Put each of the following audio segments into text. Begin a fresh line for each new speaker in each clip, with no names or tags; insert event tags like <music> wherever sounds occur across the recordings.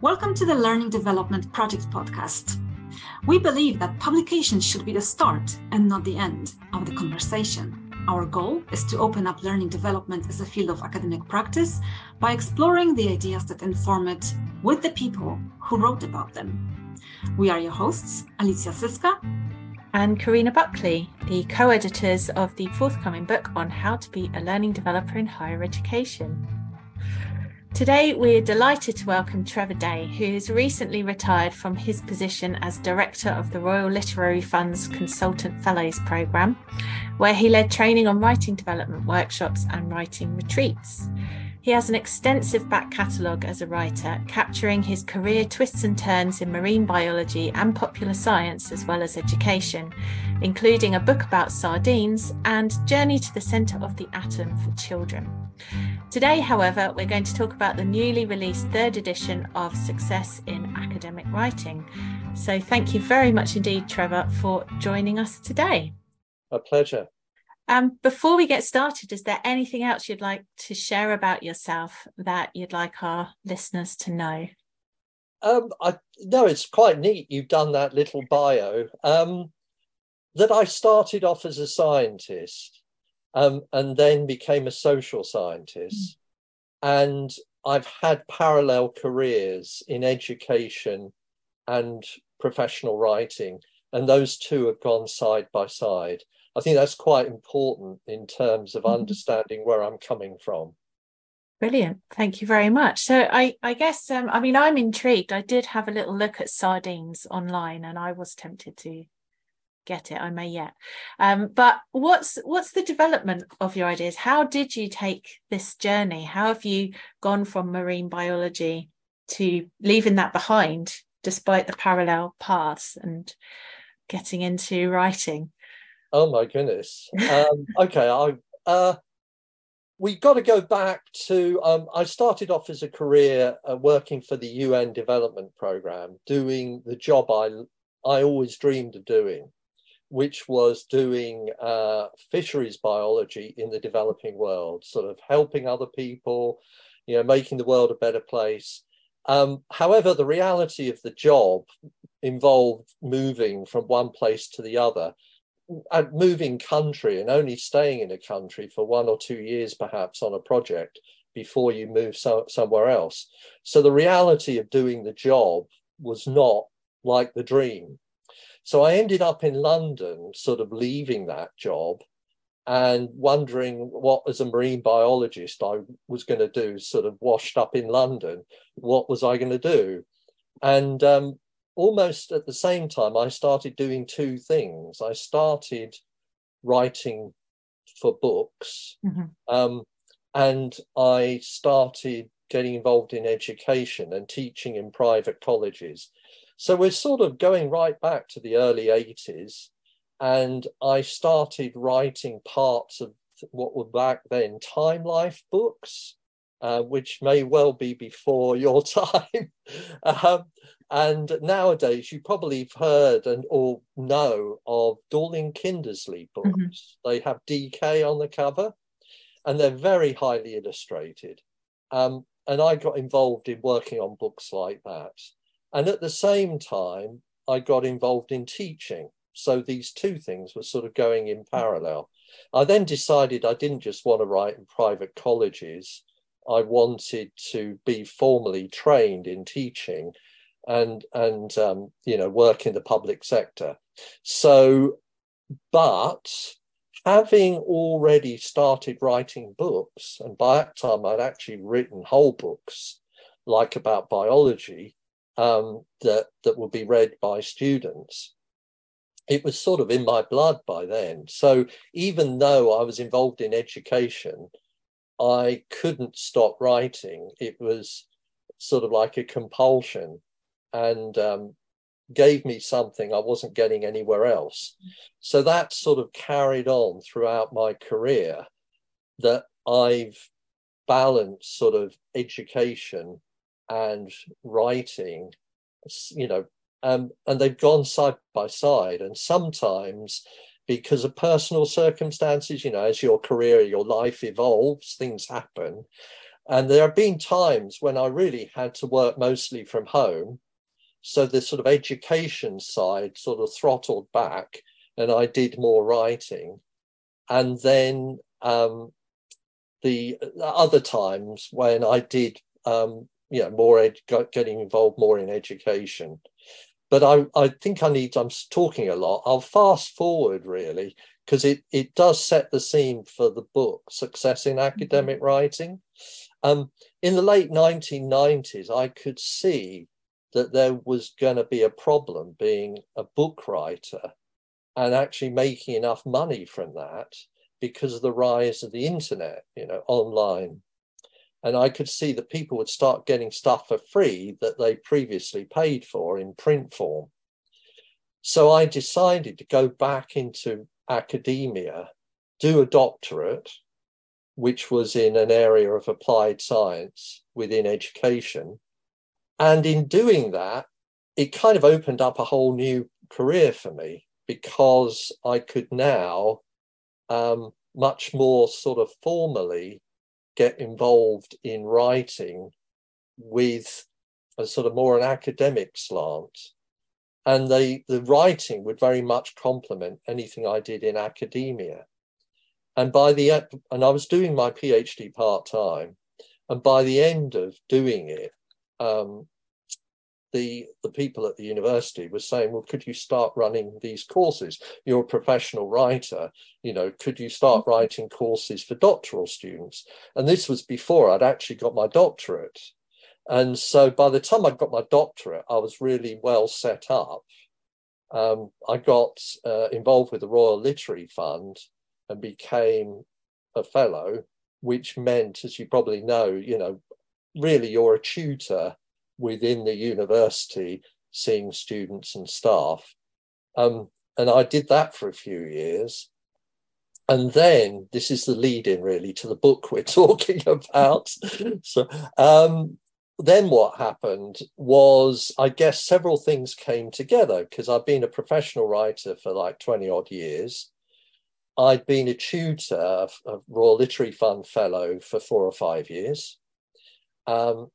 Welcome to the Learning Development Project podcast. We believe that publication should be the start and not the end of the conversation. Our goal is to open up learning development as a field of academic practice by exploring the ideas that inform it with the people who wrote about them. We are your hosts, Alicja Syska
and Carina Buckley, the co editors of the forthcoming book on how to be a learning developer in higher education. Today, we're delighted to welcome Trevor Day, who has recently retired from his position as Director of the Royal Literary Fund's Consultant Fellows Programme, where he led training on writing development workshops and writing retreats. He has an extensive back catalogue as a writer, capturing his career twists and turns in marine biology and popular science, as well as education, including a book about sardines and Journey to the Centre of the Atom for Children. Today, however, we're going to talk about the newly released third edition of Success in Academic Writing. So, thank you very much indeed, Trevor, for joining us today.
A pleasure.
Um, before we get started, is there anything else you'd like to share about yourself that you'd like our listeners to know?
Um, I no, it's quite neat. You've done that little bio. Um, that I started off as a scientist, um, and then became a social scientist, mm. and I've had parallel careers in education and professional writing, and those two have gone side by side. I think that's quite important in terms of mm-hmm. understanding where I'm coming from.
Brilliant. Thank you very much. So I, I guess um, I mean I'm intrigued. I did have a little look at sardines online and I was tempted to get it. I may yet. Um, but what's what's the development of your ideas? How did you take this journey? How have you gone from marine biology to leaving that behind despite the parallel paths and getting into writing?
Oh my goodness. Um, <laughs> okay, I uh, we got to go back to. Um, I started off as a career uh, working for the UN Development Programme, doing the job I I always dreamed of doing, which was doing uh, fisheries biology in the developing world, sort of helping other people, you know, making the world a better place. Um, however, the reality of the job involved moving from one place to the other at moving country and only staying in a country for one or two years, perhaps, on a project before you move so, somewhere else. So the reality of doing the job was not like the dream. So I ended up in London, sort of leaving that job and wondering what, as a marine biologist, I was going to do, sort of washed up in London. What was I going to do? And um, almost at the same time, I started doing two things. I started writing for books, mm-hmm. um, and I started getting involved in education and teaching in private colleges. So we're sort of going right back to the early 80s. And I started writing parts of what were back then Time Life books, uh, which may well be before <laughs> your time. um, and nowadays, you probably have heard and or know of Dorling Kindersley books. Mm-hmm. They have DK on the cover, and they're very highly illustrated. Um, and I got involved in working on books like that. And at the same time, I got involved in teaching. So these two things were sort of going in parallel. I then decided I didn't just want to write in private colleges. I wanted to be formally trained in teaching and and um, you know work in the public sector. So, but having already started writing books, and by that time I'd actually written whole books, like about biology, um, that that would be read by students. It was sort of in my blood by then. So even though I was involved in education, I couldn't stop writing. It was sort of like a compulsion and um, gave me something I wasn't getting anywhere else. So that sort of carried on throughout my career that I've balanced sort of education and writing, you know, um, and they've gone side by side. And sometimes because of personal circumstances, you know, as your career, your life evolves, things happen. And there have been times when I really had to work mostly from home. So the sort of education side sort of throttled back and I did more writing. And then um, the other times when I did, um, you know, more ed- getting involved more in education. But I, I think I need, I'm talking a lot. I'll fast forward really, because it, it does set the scene for the book, Success in Academic mm-hmm. Writing. Um, in the late 1990s, I could see that there was going to be a problem being a book writer and actually making enough money from that because of the rise of the internet, you know, online. And I could see that people would start getting stuff for free that they previously paid for in print form. So I decided to go back into academia, do a doctorate, which was in an area of applied science within education. And in doing that, it kind of opened up a whole new career for me because I could now um, much more sort of formally get involved in writing with a sort of more an academic slant. And the, the writing would very much complement anything I did in academia. And by the and I was doing my PhD part time, and by the end of doing it, um, the the people at the university were saying, well, could you start running these courses? You're a professional writer, you know, could you start mm-hmm. writing courses for doctoral students? And this was before I'd actually got my doctorate. And so by the time I got my doctorate, I was really well set up. Um, I got uh, involved with the Royal Literary Fund and became a fellow, which meant, as you probably know, you know, really you're a tutor within the university seeing students and staff. Um, and I did that for a few years. And then this is the lead in really to the book we're <laughs> talking about. so um, then what happened was, I guess, several things came together because I've been a professional writer for like 20 odd years. I'd been a tutor, a Royal Literary Fund fellow for four or five years. Um,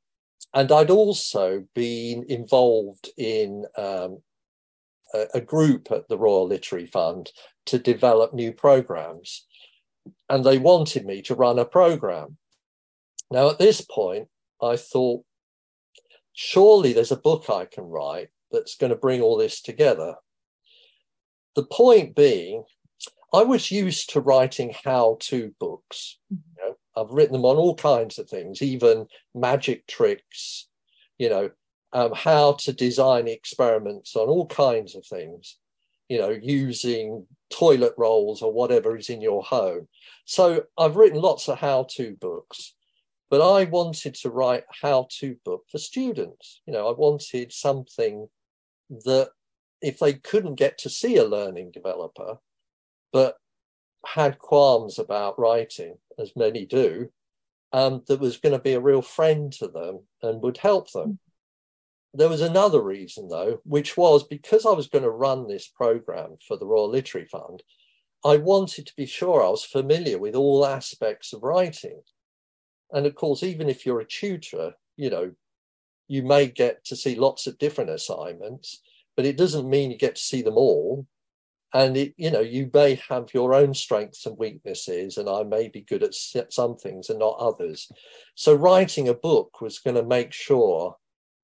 and I'd also been involved in um, a, a, group at the Royal Literary Fund to develop new programs. And they wanted me to run a program. Now, at this point, I thought, surely there's a book I can write that's going to bring all this together. The point being, I was used to writing how to books. Know, I've written them on all kinds of things, even magic tricks, you know, um, how to design experiments on all kinds of things, you know, using toilet rolls or whatever is in your home. So I've written lots of how to books, but I wanted to write how to book for students. You know, I wanted something that if they couldn't get to see a learning developer, but had qualms about writing, as many do, um, that was going to be a real friend to them and would help them. There was another reason, though, which was because I was going to run this program for the Royal Literary Fund, I wanted to be sure I was familiar with all aspects of writing. And of course, even if you're a tutor, you know, you may get to see lots of different assignments, but it doesn't mean you get to see them all and it, you know you may have your own strengths and weaknesses and i may be good at some things and not others. So writing a book was going to make sure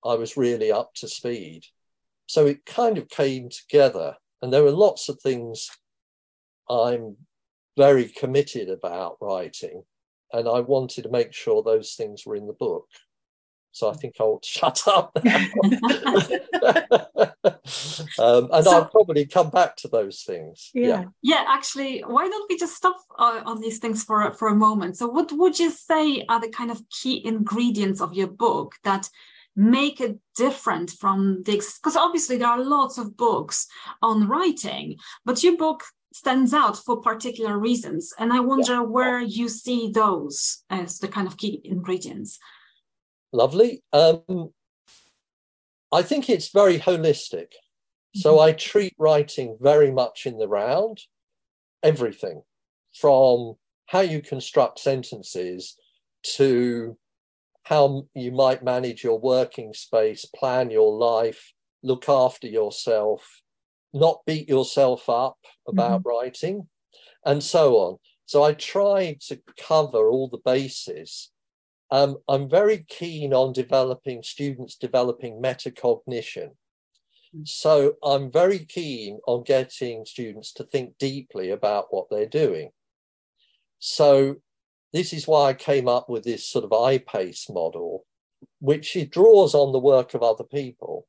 i was really up to speed. So it kind of came together and there were lots of things i'm very committed about writing and i wanted to make sure those things were in the book. So I think I'll <laughs> shut up <laughs> <laughs> um, and so, I'll probably come back to those things.
Yeah. yeah. yeah, Actually, why don't we just stop uh, on these things for for a moment? So, what would you say are the kind of key ingredients of your book that make it different from the because obviously there are lots of books on writing, but your book stands out for particular reasons, and I wonder yeah. where you see those as the kind of key ingredients.
Lovely. Um, I think it's very holistic. So mm-hmm. I treat writing very much in the round, everything from how you construct sentences to how you might manage your working space, plan your life, look after yourself, not beat yourself up about mm-hmm. writing, and so on. So I try to cover all the bases. Um, I'm very keen on developing students developing metacognition. Mm. So I'm very keen on getting students to think deeply about what they're doing. So this is why I came up with this sort of I-PACE model, which it draws on the work of other people.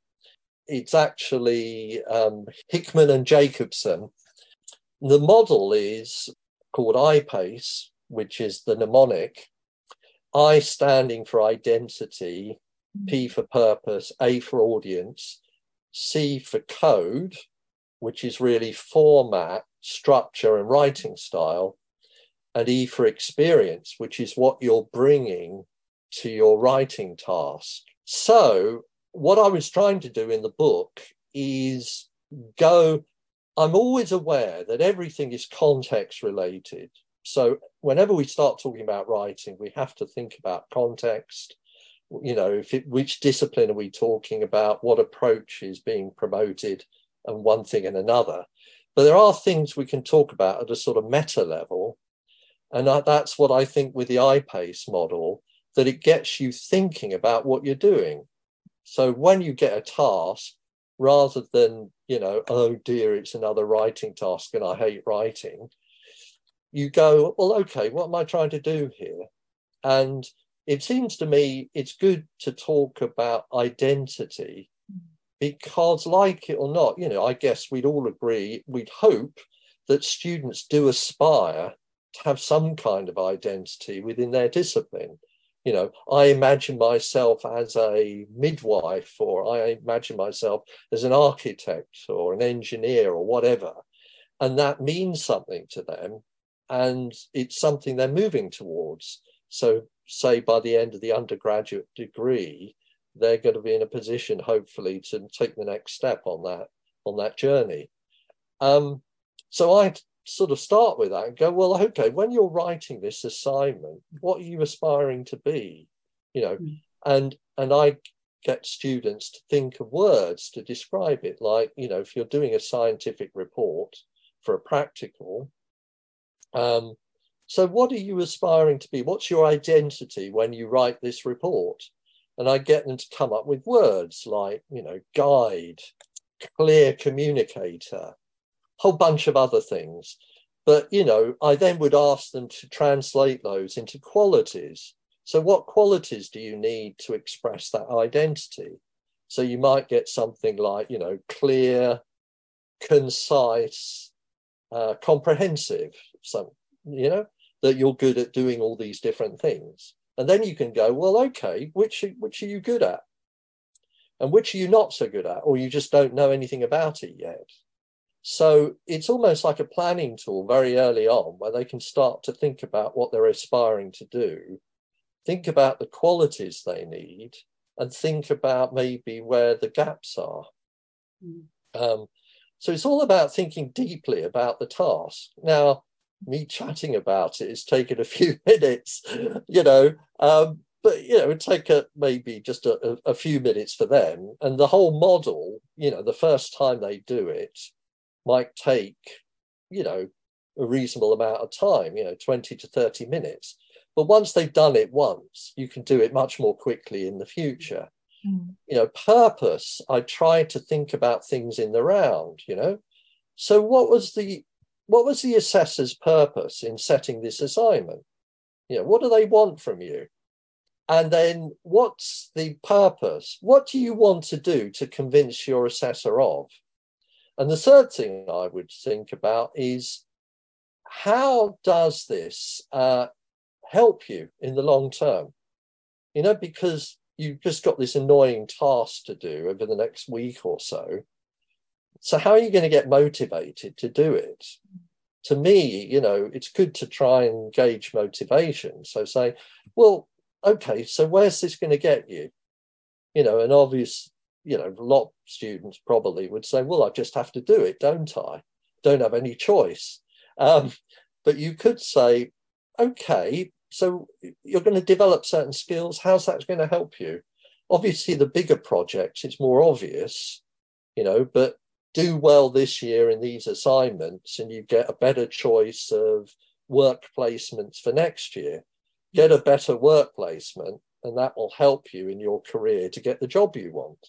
It's actually um, Hickman and Jacobson. The model is called I-PACE, which is the mnemonic. I standing for identity, P mm. for purpose, A for audience, C for code, which is really format, structure, and writing style, and E for experience, which is what you're bringing to your writing task. So, what I was trying to do in the book is go, I'm always aware that everything is context related. So, whenever we start talking about writing, we have to think about context. You know, if it, which discipline are we talking about? What approach is being promoted, and one thing and another. But there are things we can talk about at a sort of meta level and that's what I think with the I-PACE model, that it gets you thinking about what you're doing. So when you get a task, rather than, you know, oh dear, it's another writing task and I hate writing, you go, well, okay, what am I trying to do here? And it seems to me it's good to talk about identity because, like it or not, you know, I guess we'd all agree, we'd hope that students do aspire to have some kind of identity within their discipline. You know, I imagine myself as a midwife, or I imagine myself as an architect or an engineer or whatever. And that means something to them. And it's something they're moving towards. So, say by the end of the undergraduate degree, they're going to be in a position, hopefully, to take the next step on that on that journey. Um, so I sort of start with that and go, well, okay, when you're writing this assignment, what are you aspiring to be? You know, mm. and and I get students to think of words to describe it, like, you know, if you're doing a scientific report for a practical, um, so what are you aspiring to be? What's your identity when you write this report? And I get them to come up with words like, you know, guide, clear communicator, whole bunch of other things. But, you know, I then would ask them to translate those into qualities. So, what qualities do you need to express that identity? So, you might get something like, you know, clear, concise, uh, comprehensive, so, you know, that you're good at doing all these different things. And then you can go, well, okay, which, which are you good at? And which are you not so good at? Or you just don't know anything about it yet. So it's almost like a planning tool very early on where they can start to think about what they're aspiring to do, think about the qualities they need, and think about maybe where the gaps are. Mm. Um, so it's all about thinking deeply about the task. Now, me chatting about it has taken a <laughs> few minutes, you know, um, but you know, it take a, maybe just a, a few minutes for them. And the whole model, you know, the first time they do it, might take, you know, a reasonable amount of time, you know, 20 to 30 minutes. But once they've done it once, you can do it much more quickly in the future. Mm. You know, purpose, I try to think about things in the round, you know. So what was the what was the assessor's purpose in setting this assignment? You know, what do they want from you? And then what's the purpose? What do you want to do to convince your assessor of? And the third thing I would think about is how does this uh, help you in the long term? You know, because you've just got this annoying task to do over the next week or so. So, how are you going to get motivated to do it? To me, you know, it's good to try and gauge motivation. So, say, well, okay, so where's this going to get you? You know, an obvious you know, a lot of students probably would say, well, I just have to do it, don't I? Don't have any choice. Um, but you could say, okay, so you're going to develop certain skills. How's that going to help you? Obviously, the bigger projects, it's more obvious, you know, but do well this year in these assignments and you get a better choice of work placements for next year. Get a better work placement, and that will help you in your career to get the job you want,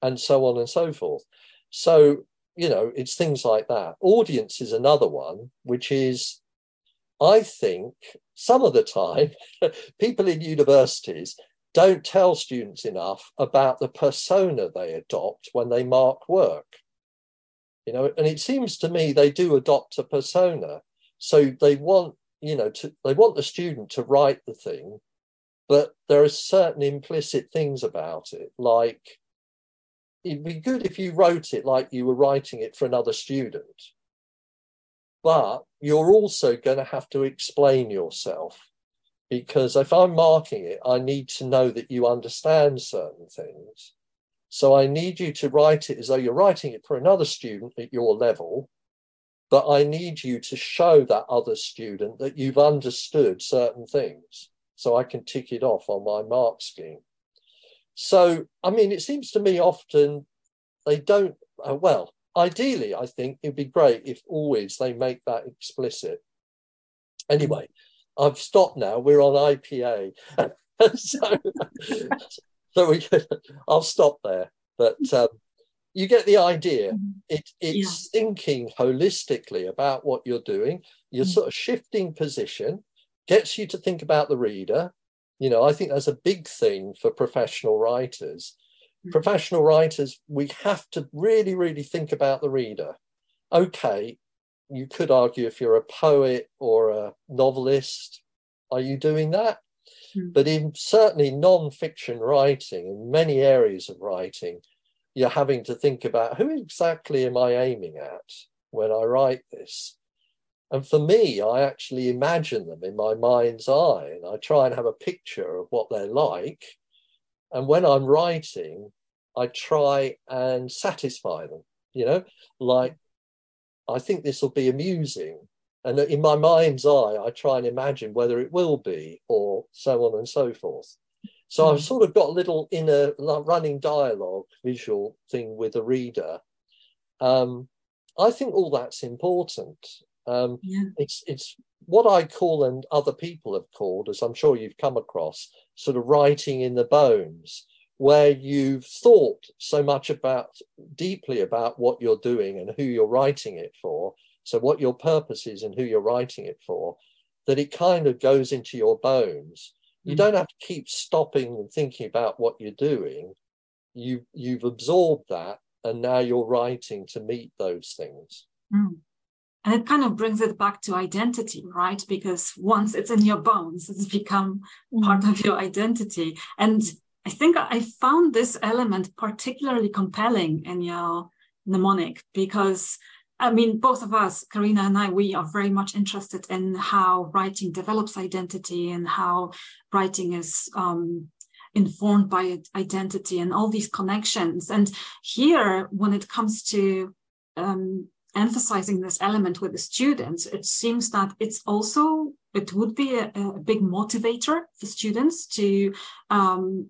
and so on and so forth. So, you know, it's things like that. Audience is another one, which is, I think, some of the time, <laughs> people in universities don't tell students enough about the persona they adopt when they mark work you know and it seems to me they do adopt a persona. So they want you know to they want the student to write the thing but there are certain implicit things about it. Like it'd be good if you wrote it like you were writing it for another student but you're also going to have to explain yourself because if i'm marking it i need to know that you understand certain things so I need you to write it as though you're writing it for another student at your level, but I need you to show that other student that you've understood certain things. So I can tick it off on my mark scheme. So, I mean, it seems to me often they don't, uh, well, ideally, I think it'd be great if always they make that explicit. Anyway, I've stopped now. We're on IPA. <laughs> so, so we <laughs> I'll stop there. But um, you get the idea. Mm-hmm. It, it's yeah. thinking holistically about what you're doing. You're mm-hmm. sort of shifting position, gets you to think about the reader. You know, I think that's a big thing for professional writers. Mm-hmm. Professional writers, we have to really, really think about the reader. Okay, you could argue if you're a poet or a novelist, are you doing that? Hmm. But in certainly non-fiction writing, in many areas of writing, you're having to think about who exactly am I aiming at when I write this? And for me, I actually imagine them in my mind's eye and I try and have a picture of what they're like. And when I'm writing, I try and satisfy them, you know, like I think this will be amusing. And in my mind's eye, I try and imagine whether it will be, or so on and so forth. So I've hmm. sort of got a little inner running dialogue, visual thing with the reader. Um, I think all that's important. Um, yeah. It's it's what I call and other people have called, as I'm sure you've come across, sort of writing in the bones, where you've thought so much about deeply about what you're doing and who you're writing it for, so what your purpose is and who you're writing it for, that it kind of goes into your bones. Mm. You don't have to keep stopping and thinking about what you're doing. You you've absorbed that and now you're writing to meet those things.
Mm. And it kind of brings it back to identity, right? Because once it's in your bones, it's become mm. part of your identity. And I think I found this element particularly compelling in your mnemonic because I mean, both of us, Carina and I, we are very much interested in how writing develops identity and how writing is um, informed by identity and all these connections. And here, when it comes to um, emphasizing this element with the students, it seems that it's also it would be a, a big motivator for students to um,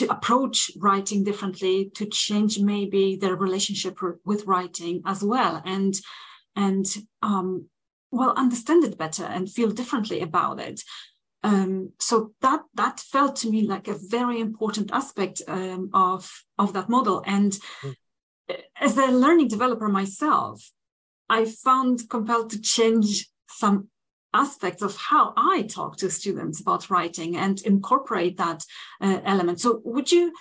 to approach writing differently to change maybe their relationship with writing as well and and um, well understand it better and feel differently about it um, so that that felt to me like a very important aspect um, of of that model and mm. as a learning developer myself i found compelled to change some aspects of how I talk to students about writing and incorporate that uh, element. So would you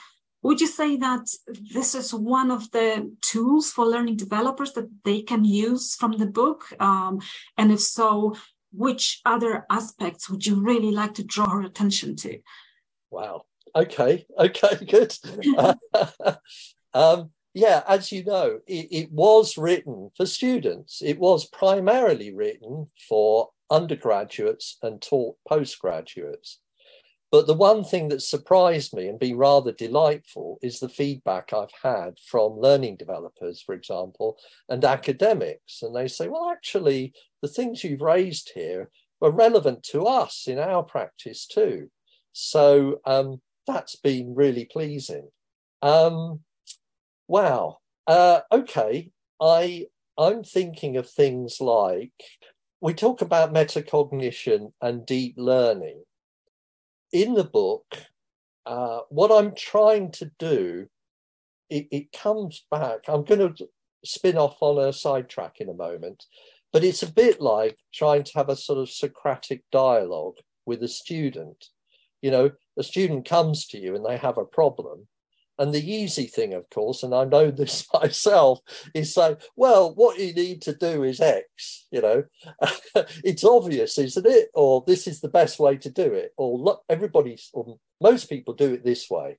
would you say that this is one of the tools for learning developers that they can use from the book? Um, and if so, which other aspects would you really like to draw our attention to?
Wow. Okay. Okay. <laughs> Good. <laughs> um, yeah, as you know, it, it was written for students. It was primarily written for undergraduates and taught postgraduates. But the one thing that surprised me and been rather delightful is the feedback I've had from learning developers, for example, and academics. And they say, well, actually, the things you've raised here were relevant to us in our practice too. So um, that's been really pleasing. Um, wow. Uh, okay. I I'm thinking of things like we talk about metacognition and deep learning. In the book, uh, what I'm trying to do, it, it comes back. I'm going to spin off on a sidetrack in a moment, but it's a bit like trying to have a sort of Socratic dialogue with a student. You know, a student comes to you and they have a problem, and the easy thing, of course, and I know this <laughs> myself, is say, well, what you need to do is X, you know, <laughs> it's obvious, isn't it? Or this is the best way to do it. Or look, everybody, or most people do it this way.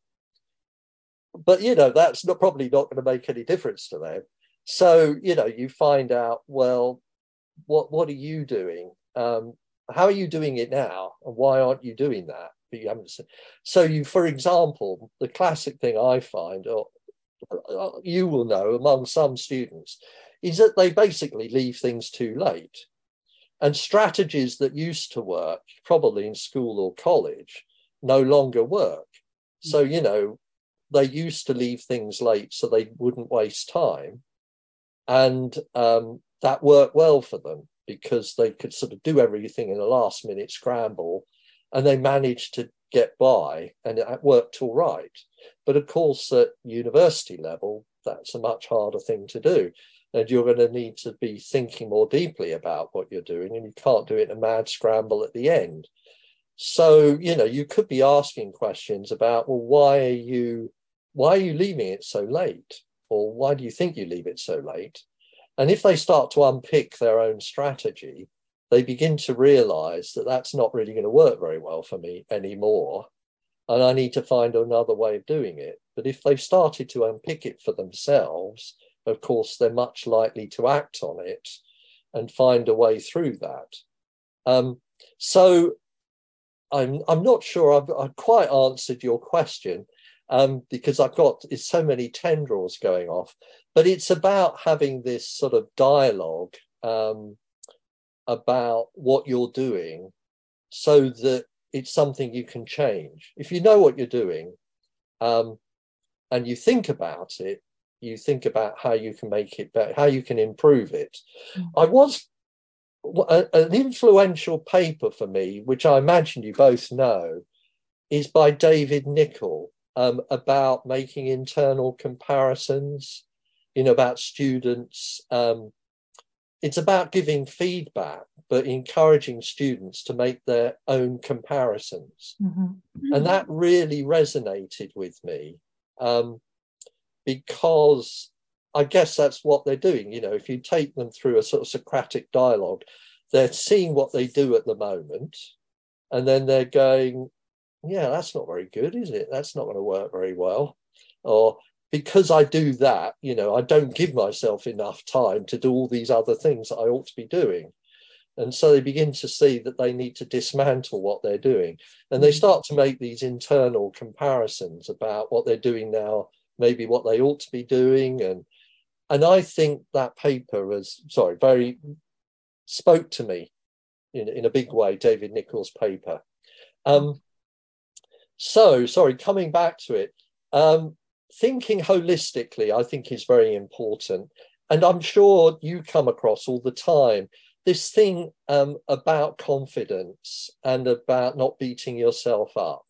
But, you know, that's not, probably not going to make any difference to them. So, you know, you find out, well, what, what are you doing? Um, how are you doing it now? And why aren't you doing that? You haven't seen. So you, for example, the classic thing I find, or uh, you will know among some students, is that they basically leave things too late. And strategies that used to work, probably in school or college, no longer work. So, you know, they used to leave things late so they wouldn't waste time. And um, that worked well for them because they could sort of do everything in a last minute scramble and they managed to get by and it worked all right. But of course, at university level, that's a much harder thing to do. And you're going to need to be thinking more deeply about what you're doing, and you can't do it in a mad scramble at the end. So, you know, you could be asking questions about, well, why are you why are you leaving it so late? Or why do you think you leave it so late? And if they start to unpick their own strategy, they begin to realize that that's not really going to work very well for me anymore. And I need to find another way of doing it. But if they've started to unpick it for themselves, of course, they're much likely to act on it and find a way through that. Um, so I'm, I'm not sure I've, I've quite answered your question um, because I've got it's so many tendrils going off, but it's about having this sort of dialogue um, about what you're doing so that it's something you can change. If you know what you're doing um, and you think about it, you think about how you can make it better, how you can improve it. Mm. I was a, an influential paper for me, which I imagine you both know, is by David Nicol um, about making internal comparisons, you know, about students um, it's about giving feedback, but encouraging students to make their own comparisons. Mm-hmm. And that really resonated with me um, because I guess that's what they're doing. You know, if you take them through a sort of Socratic dialogue, they're seeing what they do at the moment, and then they're going, yeah, that's not very good, is it? That's not going to work very well. Or because I do that, you know, I don't give myself enough time to do all these other things that I ought to be doing. And so they begin to see that they need to dismantle what they're doing. And they mm. start to make these internal comparisons about what they're doing now, maybe what they ought to be doing. And and I think that paper was sorry, very spoke to me in, in a big way, David Nicol's paper. Um, so sorry, coming back to it. Um, thinking holistically, I think, is very important. And I'm sure you come across all the time this thing um, about confidence and about not beating yourself up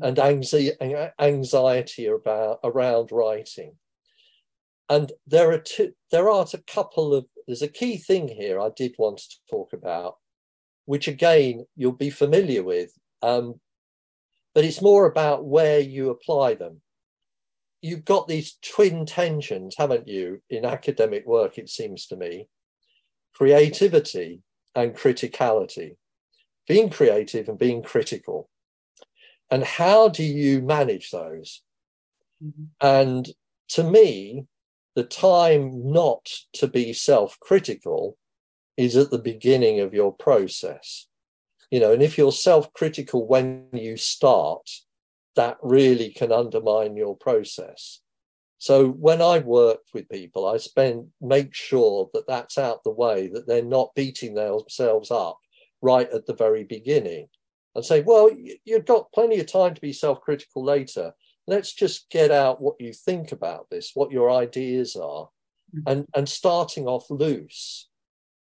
and anxiety, about around writing. And there are two, there are a couple of there's a key thing here I did want to talk about, which again you'll be familiar with, um, but it's more about where you apply them you've got these twin tensions, haven't you, in academic work, it seems to me creativity and criticality, being creative and being critical. And how do you manage those? Mm-hmm. And to me, the time not to be self critical is at the beginning of your process. You know, and if you're self critical when you start, that really can undermine your process. So when I work with people, I spend make sure that that's out the way, that they're not beating themselves up right at the very beginning and say, well, you've got plenty of time to be self critical later. Let's just get out what you think about this, what your ideas are, mm-hmm. and, and starting off loose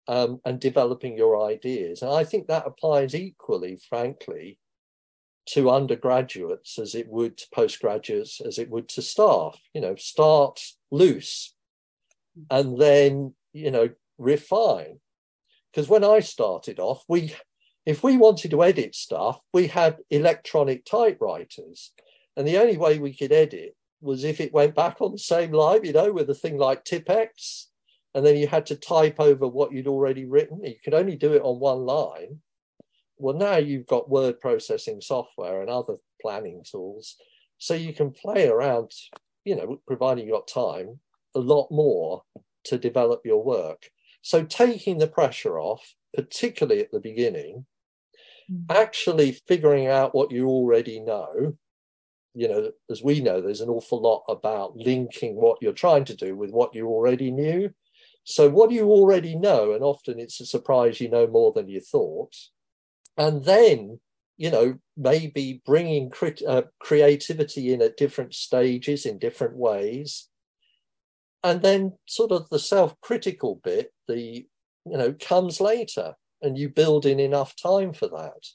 um, and developing your ideas. And I think that applies equally, frankly, to undergraduates as it would to postgraduates, as it would to staff. You know, start loose and then, you know, refine. Because when I started off, we if we wanted to edit stuff, we had electronic typewriters. And the only way we could edit was if it went back on the same line, you know, with a thing like Tipp-Ex. And then you had to type over what you'd already written. You could only do it on one line. Well, now you've got word processing software and other planning tools. So you can play around, you know, providing you've got time, a lot more to develop your work. So taking the pressure off, particularly at the beginning, mm. actually figuring out what you already know. You know, as we know, there's an awful lot about linking what you're trying to do with what you already knew. So, what do you already know? And often it's a surprise you know more than you thought. And then, you know, maybe bringing crit- uh, creativity in at different stages in different ways. And then, sort of the self critical bit, the, you know, comes later and you build in enough time for that.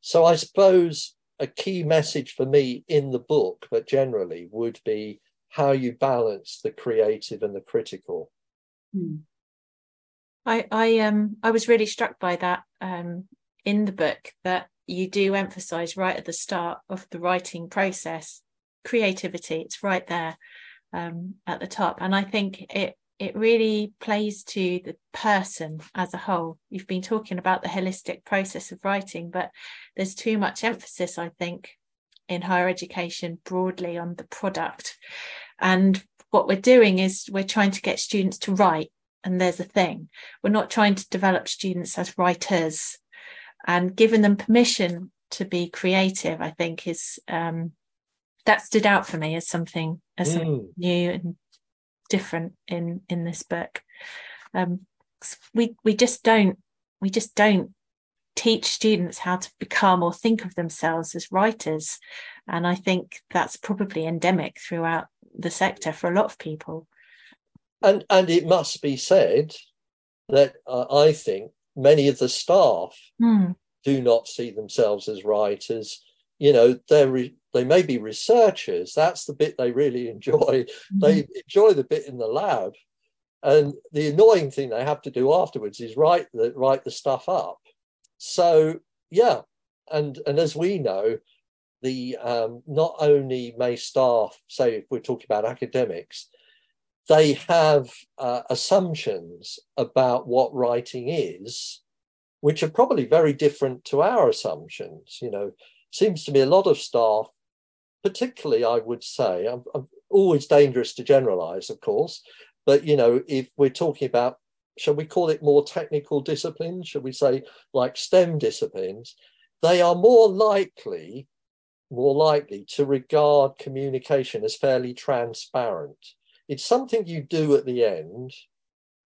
So I suppose a key message for me in the book, but generally, would be how you balance the creative and the critical.
Hmm. I I um I was really struck by that um in the book that you do emphasize right at the start of the writing process creativity it's right there um, at the top and i think it it really plays to the person as a whole. You've been talking about the holistic process of writing, but there's too much emphasis, I think, in higher education broadly on the product. And what we're doing is we're trying to get students to write. And there's a thing. We're not trying to develop students as writers and giving them permission to be creative, I think is um, that stood out for me as something as mm. something new and different in in this book. Um, we we just don't we just don't teach students how to become or think of themselves as writers. And i think that's probably endemic throughout the sector for a lot of people.
And and it must be said that uh, i think many of the staff
mm.
do not see themselves as writers. You know they're re- they may be researchers. That's the bit they really <laughs> enjoy. Mm-hmm. they enjoy the bit in the lab. And the annoying thing they have to do afterwards is write the write the stuff up. So yeah. And and as we know the um, not only may staff say if we're talking about academics they have uh, assumptions about what writing is which are probably very different to our assumptions you know seems to me a lot of staff, particularly, I would say, I'm, I'm always dangerous to generalize, of course, but you know, if we're talking about, shall we call it more technical disciplines? Shall we say like STEM disciplines? They are more likely, more likely to regard communication as fairly transparent. It's something you do at the end,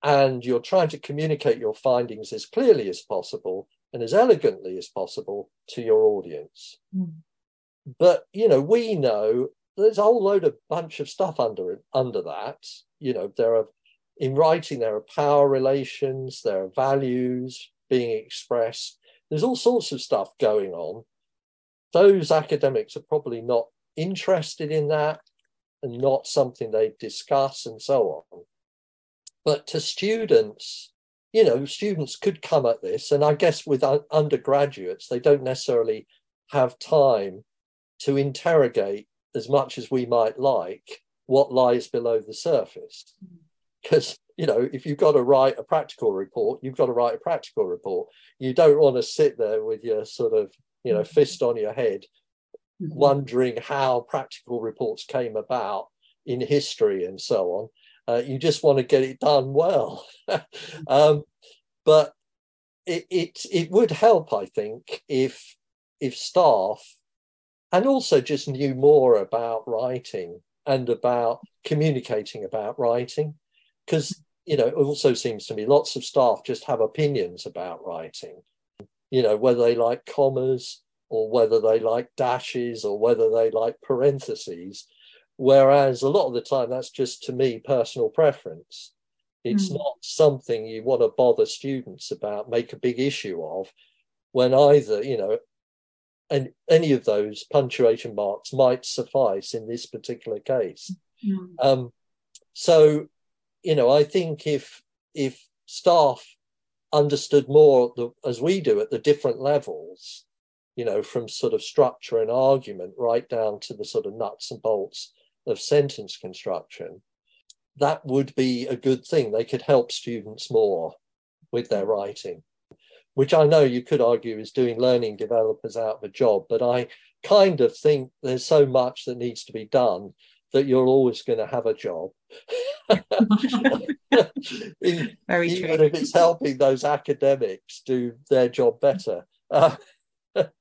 and you're trying to communicate your findings as clearly as possible and as elegantly as possible to your audience. Mm. But you know, we know there's a whole load of bunch of stuff under it, under that. You know, there are in writing there are power relations, there are values being expressed. There's all sorts of stuff going on. Those academics are probably not interested in that and not something they discuss and so on. But to students, you know, students could come at this, and I guess with undergraduates, they don't necessarily have time to interrogate as much as we might like what lies below the surface. Mm. Because, you know, if you've got to write a practical report, you've got to write a practical report. You don't want to sit there with your sort of, you know, mm. fist on your head. Wondering how practical reports came about in history and so on. Uh, you just want to get it done well. <laughs> um, but it, it it would help, I think, if if staff and also just knew more about writing and about communicating about writing, because you know it also seems to me lots of staff just have opinions about writing. you know, whether they like commas or whether they like dashes or whether they like parentheses. Whereas a lot of the time, that's just to me personal preference. It's mm. not something you want to bother students about, make a big issue of, when either, you know, and any of those punctuation marks might suffice in this particular case. Mm. Um, so, you know, I think if if staff understood more the, as we do at the different levels, you know, from sort of structure and argument right down to the sort of nuts and bolts of sentence construction, that would be a good thing. They could help students more with their writing, which I know you could argue is doing learning developers out of a job, but I kind of think there's so much that needs to be done that you're always going to have a job. <laughs>
Very
Even
true.
if it's helping those academics do their job better. Uh,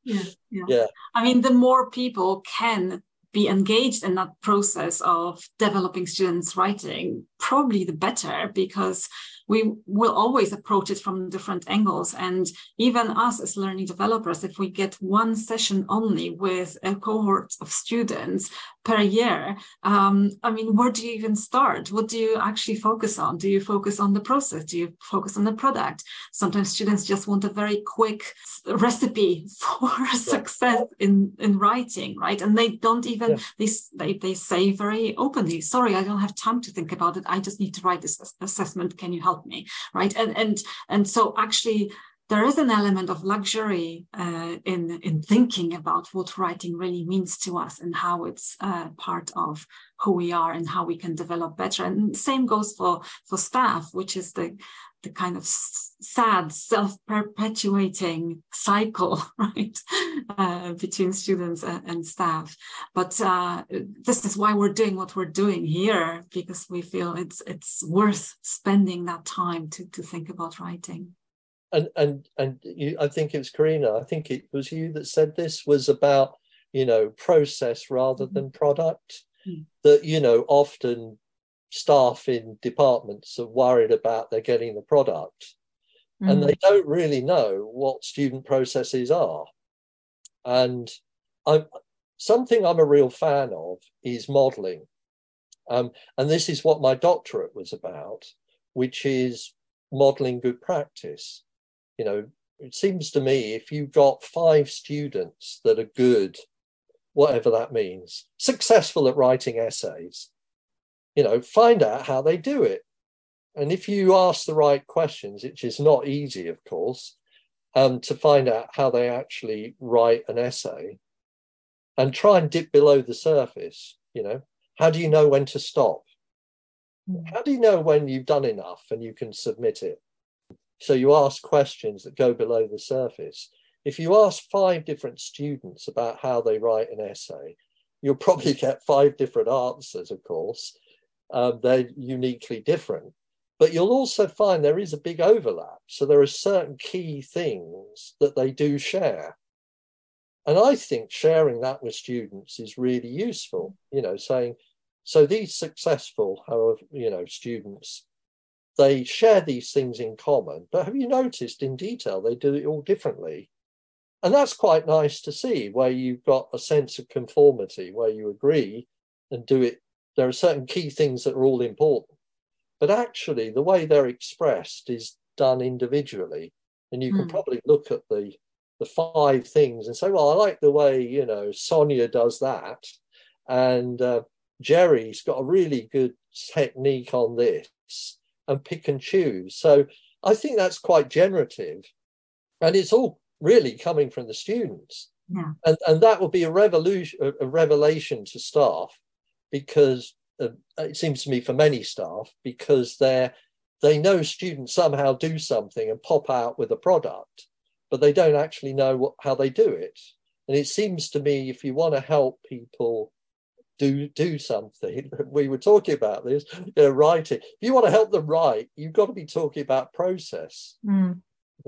yeah, <laughs> yeah. yeah. I mean, the more people can be engaged in that process of developing students' writing, probably the better because we will always approach it from different angles. And even us as learning developers, if we get one session only with a cohort of students per year, um, I mean, where do you even start? What do you actually focus on? Do you focus on the process? Do you focus on the product? Sometimes students just want a very quick recipe <laughs> for success in, in writing, right? And they don't even, yeah. they, they, they say very openly, sorry, I don't have time to think about it. I just need to write this assessment. Can you help me right and and and so actually there is an element of luxury uh, in in thinking about what writing really means to us and how it's uh, part of who we are and how we can develop better. And same goes for for staff, which is the the kind of sad self-perpetuating cycle, <laughs> right, uh, between students and staff. But uh, this is why we're doing what we're doing here because we feel it's it's worth spending that time to to think about writing
and and and you, I think it was Carina. I think it was you that said this was about you know process rather mm-hmm. than product. Mm-hmm. That you know often staff in departments are worried about they're getting the product, mm-hmm. and they mm. don't really know what student processes are. And I'm something I'm a real fan of is modelling, um, and this is what my doctorate was about, which is modelling good practice you know, it seems to me if you've got five students that are good, whatever that means, successful at writing essays, you know, find out how they do it. And if you ask the right questions, which is not easy, of course, um, to find out how they actually write an essay and try and dip below the surface, you know, how do you know when to stop? Hmm. How do you know when you've done enough and you can submit it? So you ask questions that go below the surface. If you ask five different students about how they write an essay, you'll probably <laughs> get five different answers, of course. Um, they're uniquely different. But you'll also find there is a big overlap. So there are certain key things that they do share. And I think sharing that with students is really useful, you know, saying, so these successful, however, you know, students they share these things in common, but have you noticed in detail they do it all differently? And that's quite nice to see where you've got a sense of conformity, where you agree and do it. There are certain key things that are all important, but actually the way they're expressed is done individually. And you can mm. probably look at the the five things and say, well, I like the way, you know, Sonia does that. And uh, Jerry's got a really good technique on this and pick and choose. So I think that's quite generative. And it's all really coming from the students.
Yeah.
And, and that will be a revolution, a, revelation to staff because uh, it seems to me for many staff because they're they know students somehow do something and pop out with a product, but they don't actually know what, how they do it. And it seems to me if you want to help people do do something. <laughs> We were talking about this, you know, writing. If you want to help them write, you've got to be talking about process.
Mm.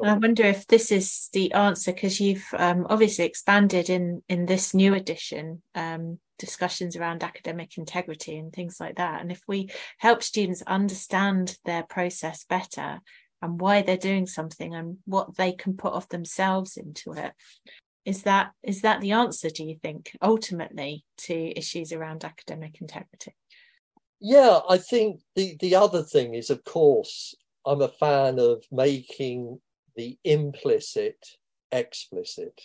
I wonder if this is the answer because you've um, obviously expanded in in this new edition um, discussions around academic integrity and things like that. And if we help students understand their process better, and why they're doing something and what they can put of themselves into it is that is that the answer do you think ultimately to issues around academic integrity
yeah i think the the other thing is of course i'm a fan of making the implicit explicit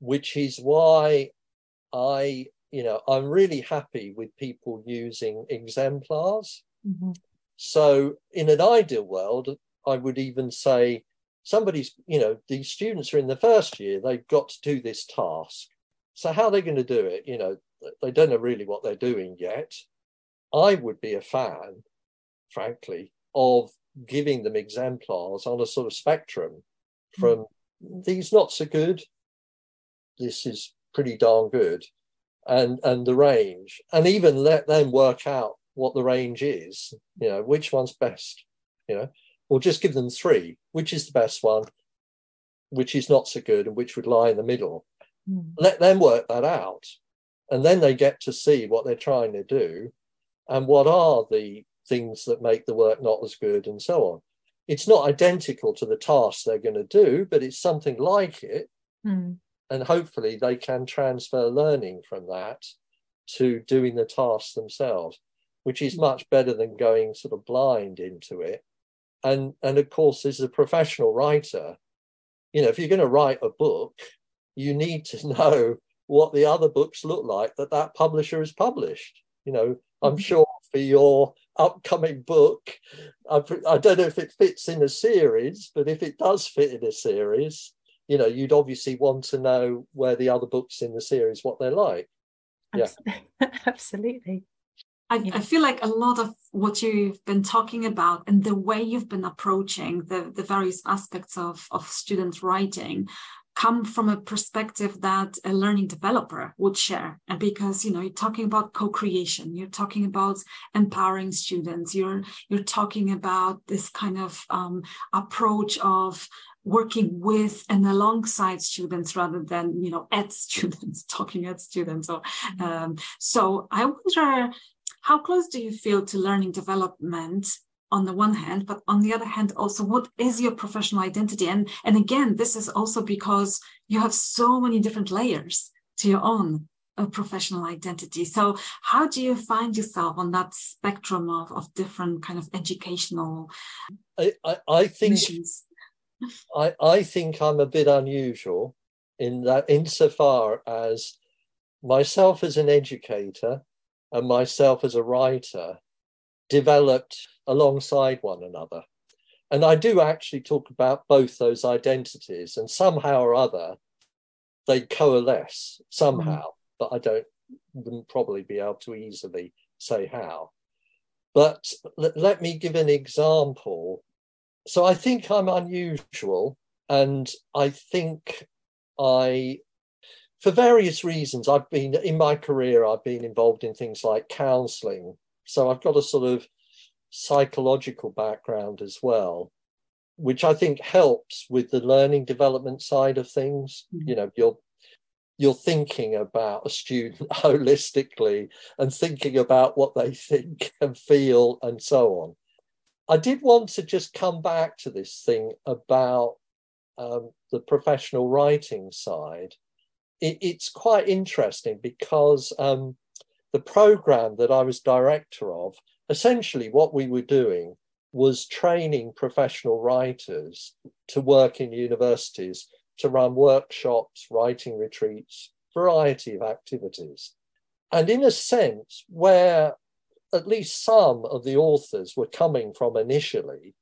which is why i you know i'm really happy with people using exemplars mm-hmm. so in an ideal world i would even say somebody's, you know, these students are in the first year, they've got to do this task. So how are they going to do it? You know, they don't know really what they're doing yet. I would be a fan, frankly, of giving them exemplars on a sort of spectrum from mm. these not so good, this is pretty darn good, and and the range, and even let them work out what the range is, you know, which one's best, you know or just give them three, which is the best one, which is not so good, and which would lie in the middle. Mm. Let them work that out. And then they get to see what they're trying to do and what are the things that make the work not as good and so on. It's not identical to the task they're going to do, but it's something like it. Mm. And hopefully they can transfer learning from that to doing the task themselves, which is hmm. much better than going sort of blind into it and and of course as a professional writer you know if you're going to write a book you need to <laughs> know what the other books look like that that publisher has published you know i'm mm-hmm. sure for your upcoming book. I, I don't know if it fits in a series but if it does fit in a series you know you'd obviously want to know where the other books in the series what they're like.
Yeah. <laughs> Absolutely.
I, I, feel like a lot of what you've been talking about and the way you've been approaching the, the various aspects of, of student writing come from a perspective that a learning developer would share and because you know you're talking about co-creation you're talking about empowering students you're you're talking about this kind of um, approach of working with and alongside students rather than you know at students <laughs> talking at students so mm-hmm. um, so i wonder how close do you feel to learning development on the one hand but on the other hand also what is your professional identity? And and again this is also because you have so many different layers to your own uh, professional identity. So how do you find yourself on that spectrum of, of different kind of educational
i i, I think I, I think i'm a bit unusual in that insofar as myself as an educator and myself as a writer developed alongside one another. And I do actually talk about both those identities, and somehow or other, they coalesce somehow, mm. but I don't wouldn't probably be able to easily say how. But l- let me give an example. So I think I'm unusual, and I think I for various reasons, I've been in my career, I've been involved in things like counseling. So I've got a sort of psychological background as well, which I think helps with the learning development side of things. Mm-hmm. You know, you're you're thinking about a student <laughs> holistically and thinking about what they think and feel and so on. I did want to just come back to this thing about um, the professional writing side it, it's quite interesting because um, the program that I was director of, essentially what we were doing was training professional writers to work in universities to run workshops, writing retreats, variety of activities. And in a sense, where at least some of the authors were coming from initially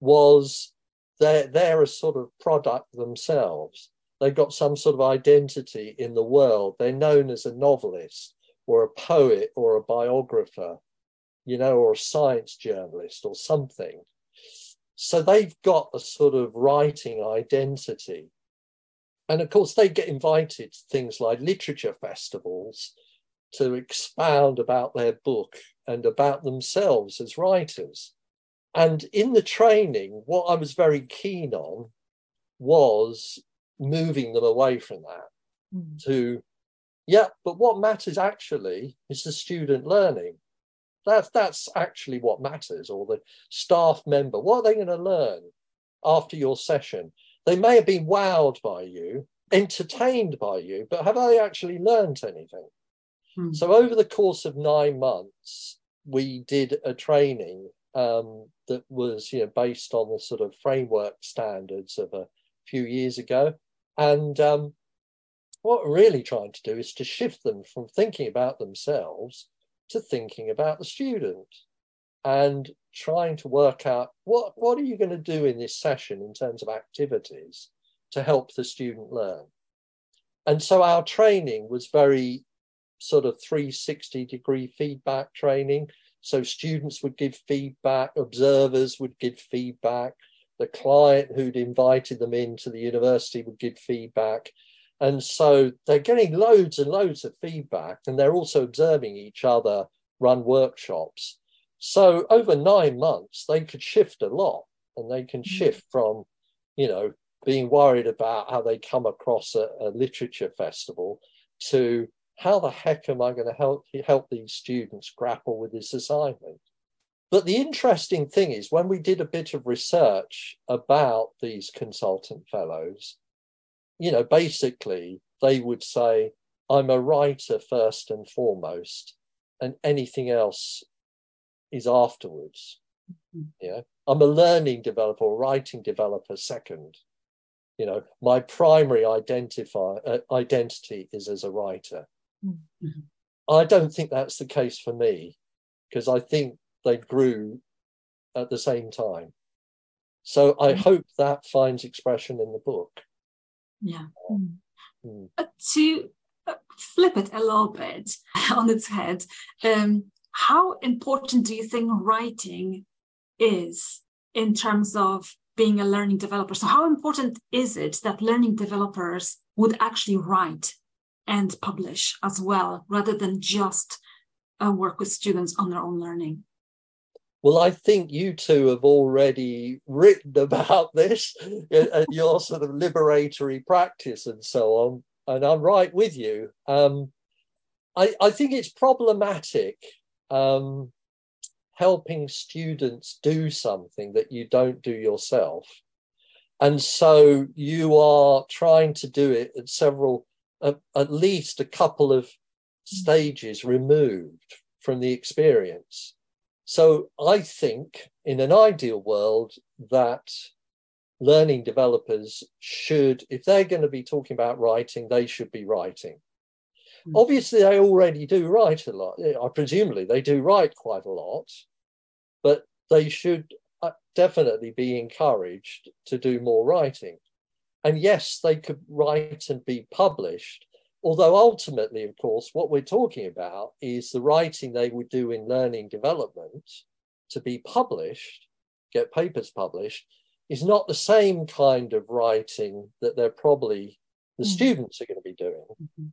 was they're, they're a sort of product themselves they've got some sort of identity in the world. They're known as a novelist or a poet or a biographer, you know, or a science journalist or something. So they've got a sort of writing identity. And of course, they get invited to things like literature festivals to expound about their book and about themselves as writers. And in the training, what I was very keen on was moving them away from that mm. to yeah but what matters actually is the student learning that's that's actually what matters or the staff member what are they going to learn after your session, they may have been wowed by you, entertained by you, but have they actually learned anything? Hmm. So over the course of nine months, we did a training um, that was you know based on the sort of framework standards of a few years ago, and um, what we're really trying to do is to shift them from thinking about themselves to thinking about the student and trying to work out what, what are you going to do in this session in terms of activities to help the student learn. And so our training was very sort of 360 degree feedback training. So students would give feedback, observers would give feedback, the client who'd invited them into the university would give feedback. And so they're getting loads and loads of feedback, and they're also observing each other run workshops. So over nine months, they could shift a lot and they can mm. shift from, you know, being worried about how they come across a, a literature festival to how the heck am I going to help help these students grapple with this assignment? But the interesting thing is when we did a bit of research about these consultant fellows, you know, basically they would say, I'm a writer first and foremost, and anything else is afterwards. Mm-hmm. Yeah. I'm a learning developer or writing developer second. You know, my primary identify uh, identity is as a writer. Mm-hmm. I don't think that's the case for me because I think they grew at the same time. So I mm-hmm. hope that finds expression in the book.
Yeah. Mm. Uh, to uh, flip it a little bit <laughs> on its head, um, how important do you think writing is in terms of being a learning developer? So, how important is it that learning developers would actually write and publish as well, rather than just uh, work with students on their own learning?
Well, I think you two have already written about this and your sort of liberatory practice and so on. And I'm right with you. Um, I, I, think it's problematic um, helping students do something that you don't do yourself. And so you are trying to do it at several, uh, at least a couple of stages removed from the experience. So I think in an ideal world that learning developers should, if they're going to be talking about writing, they should be writing. Mm. Obviously, they already do write a lot. I presumably they do write quite a lot, but they should uh, definitely be encouraged to do more writing. And yes, they could write and be published, Although ultimately, of course, what we're talking about is the writing they would do in learning development to be published, get papers published, is not the same kind of writing that they're probably the mm-hmm. students are going to be doing. Mm-hmm.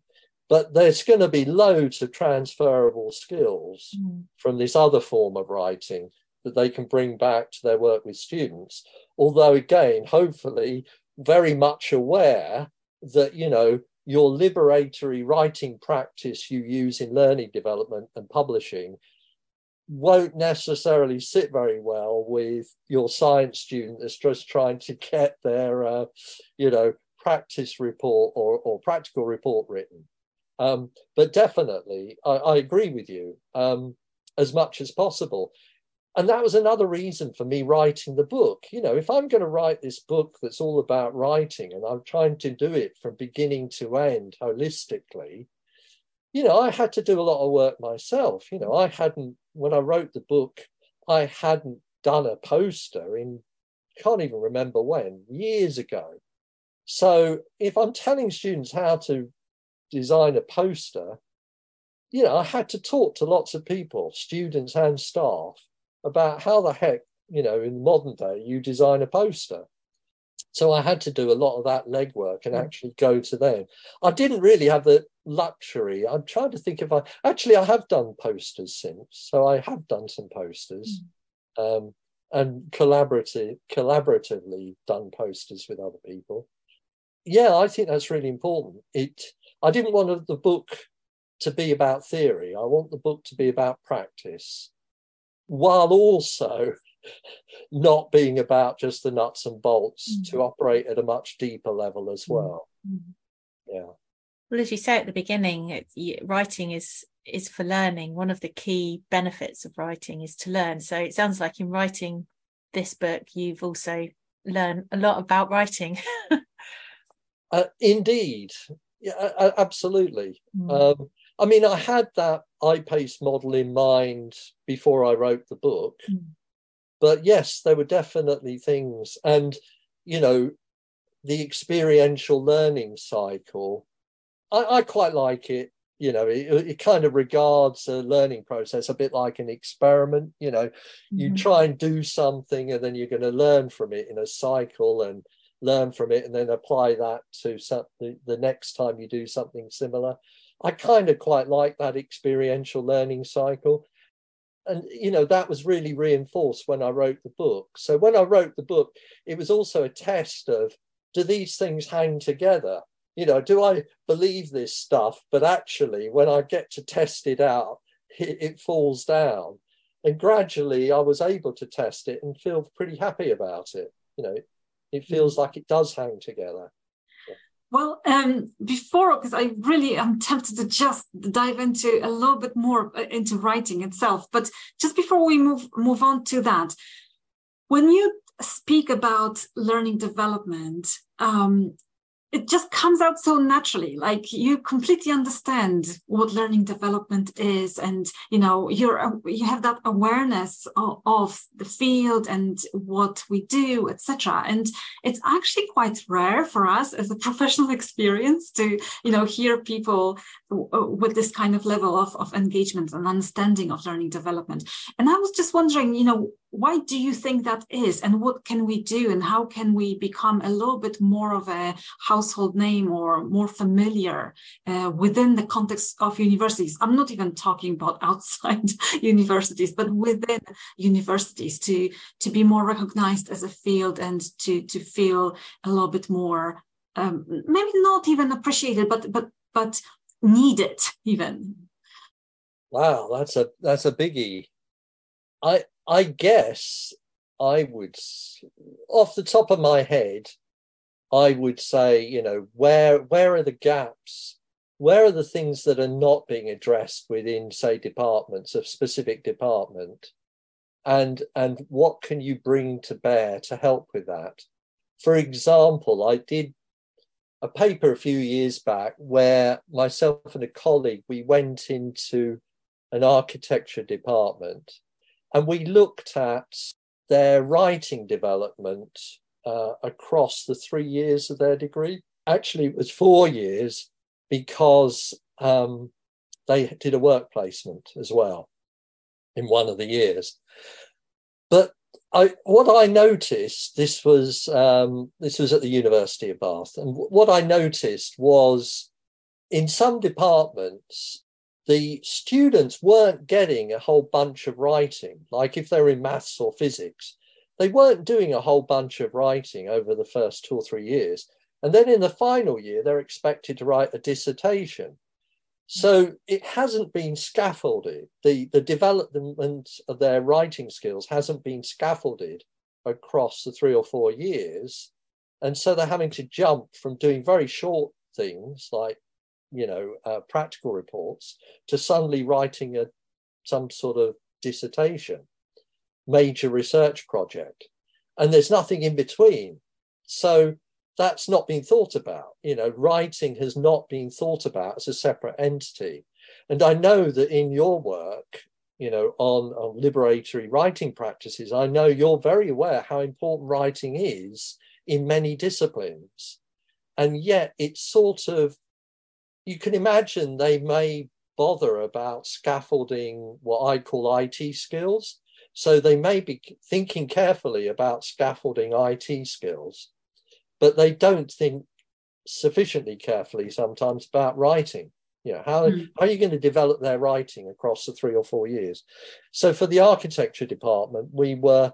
But there's going to be loads of transferable skills mm-hmm. from this other form of writing that they can bring back to their work with students. Although, again, hopefully, very much aware that, you know, your liberatory writing practice you use in learning development and publishing won't necessarily sit very well with your science student that's just trying to get their uh, you know practice report or, or practical report written. Um, but definitely I, I, agree with you um, as much as possible and that was another reason for me writing the book. You know if i'm going to write this book that's all about writing and i'm trying to do it from beginning to end holistically you know i had to do a lot of work myself. You know i hadn't when i wrote the book i hadn't done a poster in can't even remember when years ago. So if i'm telling students how to design a poster you know i had to talk to lots of people students and staff about how the heck, you know, in modern day, you design a poster. So I had to do a lot of that legwork and mm. actually go to them. I didn't really have the luxury. I'm trying to think if I actually I have done posters since. So I have done some posters. Mm. Um, and collaborative collaboratively done posters with other people. Yeah, I think that's really important. It I didn't want the book to be about theory. I want the book to be about practice while also not being about just the nuts and bolts
Mm-hmm.
to operate at a much deeper level as well.
Mhm.
Yeah.
Well, as you say at the beginning, it, writing is is for learning. One of the key benefits of writing is to learn. So it sounds like in writing this book, you've also learned a lot about writing. <laughs>
Uh, indeed. Yeah, absolutely.
Mm.
Um, I mean, I had that iPace model in mind before I wrote the book,
Mm.
but yes, there were definitely things, and you know, the experiential learning cycle. I, I quite like it. You know, it, it kind of regards a learning process a bit like an experiment. You know, you
Mhm.
try and do something, and then you're going to learn from it in a cycle, and learn from it, and then apply that to something the next time you do something similar. I kind of quite like that experiential learning cycle. And, you know, that was really reinforced when I wrote the book. So when I wrote the book, it was also a test of do these things hang together? You know, do I believe this stuff? But actually, when I get to test it out, <laughs> it, it falls down. And gradually, I was able to test it and feel pretty happy about it. You know, it mm-hmm. feels like it does hang together.
Well, um, before, because I really am tempted to just dive into a little bit more uh, into writing itself, but just before we move move on to that, when you speak about learning development, um, it just comes out so naturally. Like you completely understand what learning development is and you know you're you have that awareness of, of the field and what we do etc and it's actually quite rare for us as a <laughs> professional experience to you know hear people uh, with this kind of level of, of engagement and understanding of learning development. And i was just wondering you know why do you think that is? And what can we do? And how can we become a little bit more of a household name or more familiar uh, within the context of universities? I'm not even talking about <laughs> outside universities but within universities to to be more recognized as a field and to to feel a little bit more um, maybe not even appreciated but but but needed even.
Wow, that's a that's a biggie. I I guess I would, off the top of my head, I would say, you know, where where are the gaps? Where are the things that are not being addressed within, say, departments, of specific department, and and what can you bring to bear to help with that? For example, I did a paper a few years back where myself and a colleague we went into an architecture department and we looked at their writing development uh, across the three years of their degree. Actually, it was four years because um, they did a work placement as well in one of the years. But I, what I noticed, this was um, this was at the University of Bath, and what I noticed was in some departments the students weren't getting a whole bunch of writing. Like if they're in maths or physics, they weren't doing a whole bunch of writing over the first two or three years. And then in the final year, they're expected to write a dissertation. So it hasn't been scaffolded. The, the development of their writing skills hasn't been scaffolded across the three or four years. And so they're having to jump from doing very short things like you know, uh, practical reports to suddenly writing a some sort of dissertation, major research project, and there's nothing in between. So that's not been thought about. You know, writing has not been thought about as a separate entity. And I know that in your work, you know, on, on liberatory writing practices, I know you're very aware how important writing is in many disciplines. And yet it's sort of you can imagine they may bother about scaffolding what I call IT skills. So they may be thinking carefully about scaffolding IT skills, but they don't think sufficiently carefully sometimes about writing. You know, how, mm. how are you going to develop their writing across the three or four years? So for the architecture department, we were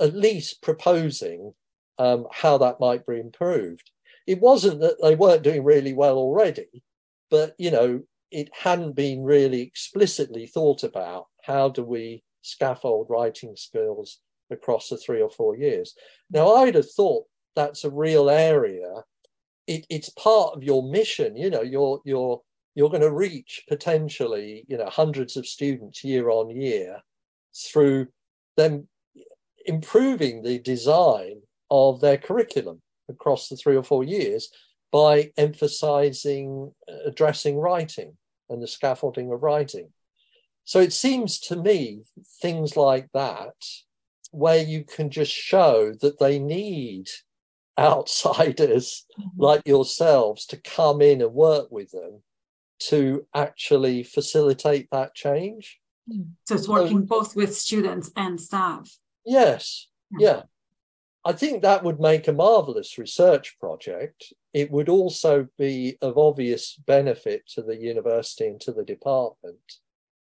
at least proposing um, how that might be improved. It wasn't that they weren't doing really well already, but you know it hadn't been really explicitly thought about how do we scaffold writing skills across the three or four years. Now, I'd have thought that's a real area. It, it's part of your mission. You know, you're you're you're going to reach potentially you know hundreds of students year on year through them improving the design of their curriculum across the three or four years by emphasizing uh, addressing writing and the scaffolding of writing. So it seems to me things like that, where you can just show that they need <laughs> outsiders mm-hmm. like yourselves to come in and work with them to actually facilitate that change.
Mm. So it's working so, both with students and staff.
Yes, yeah. I think that would make a marvelous research project. It would also be of obvious benefit to the university and to the department.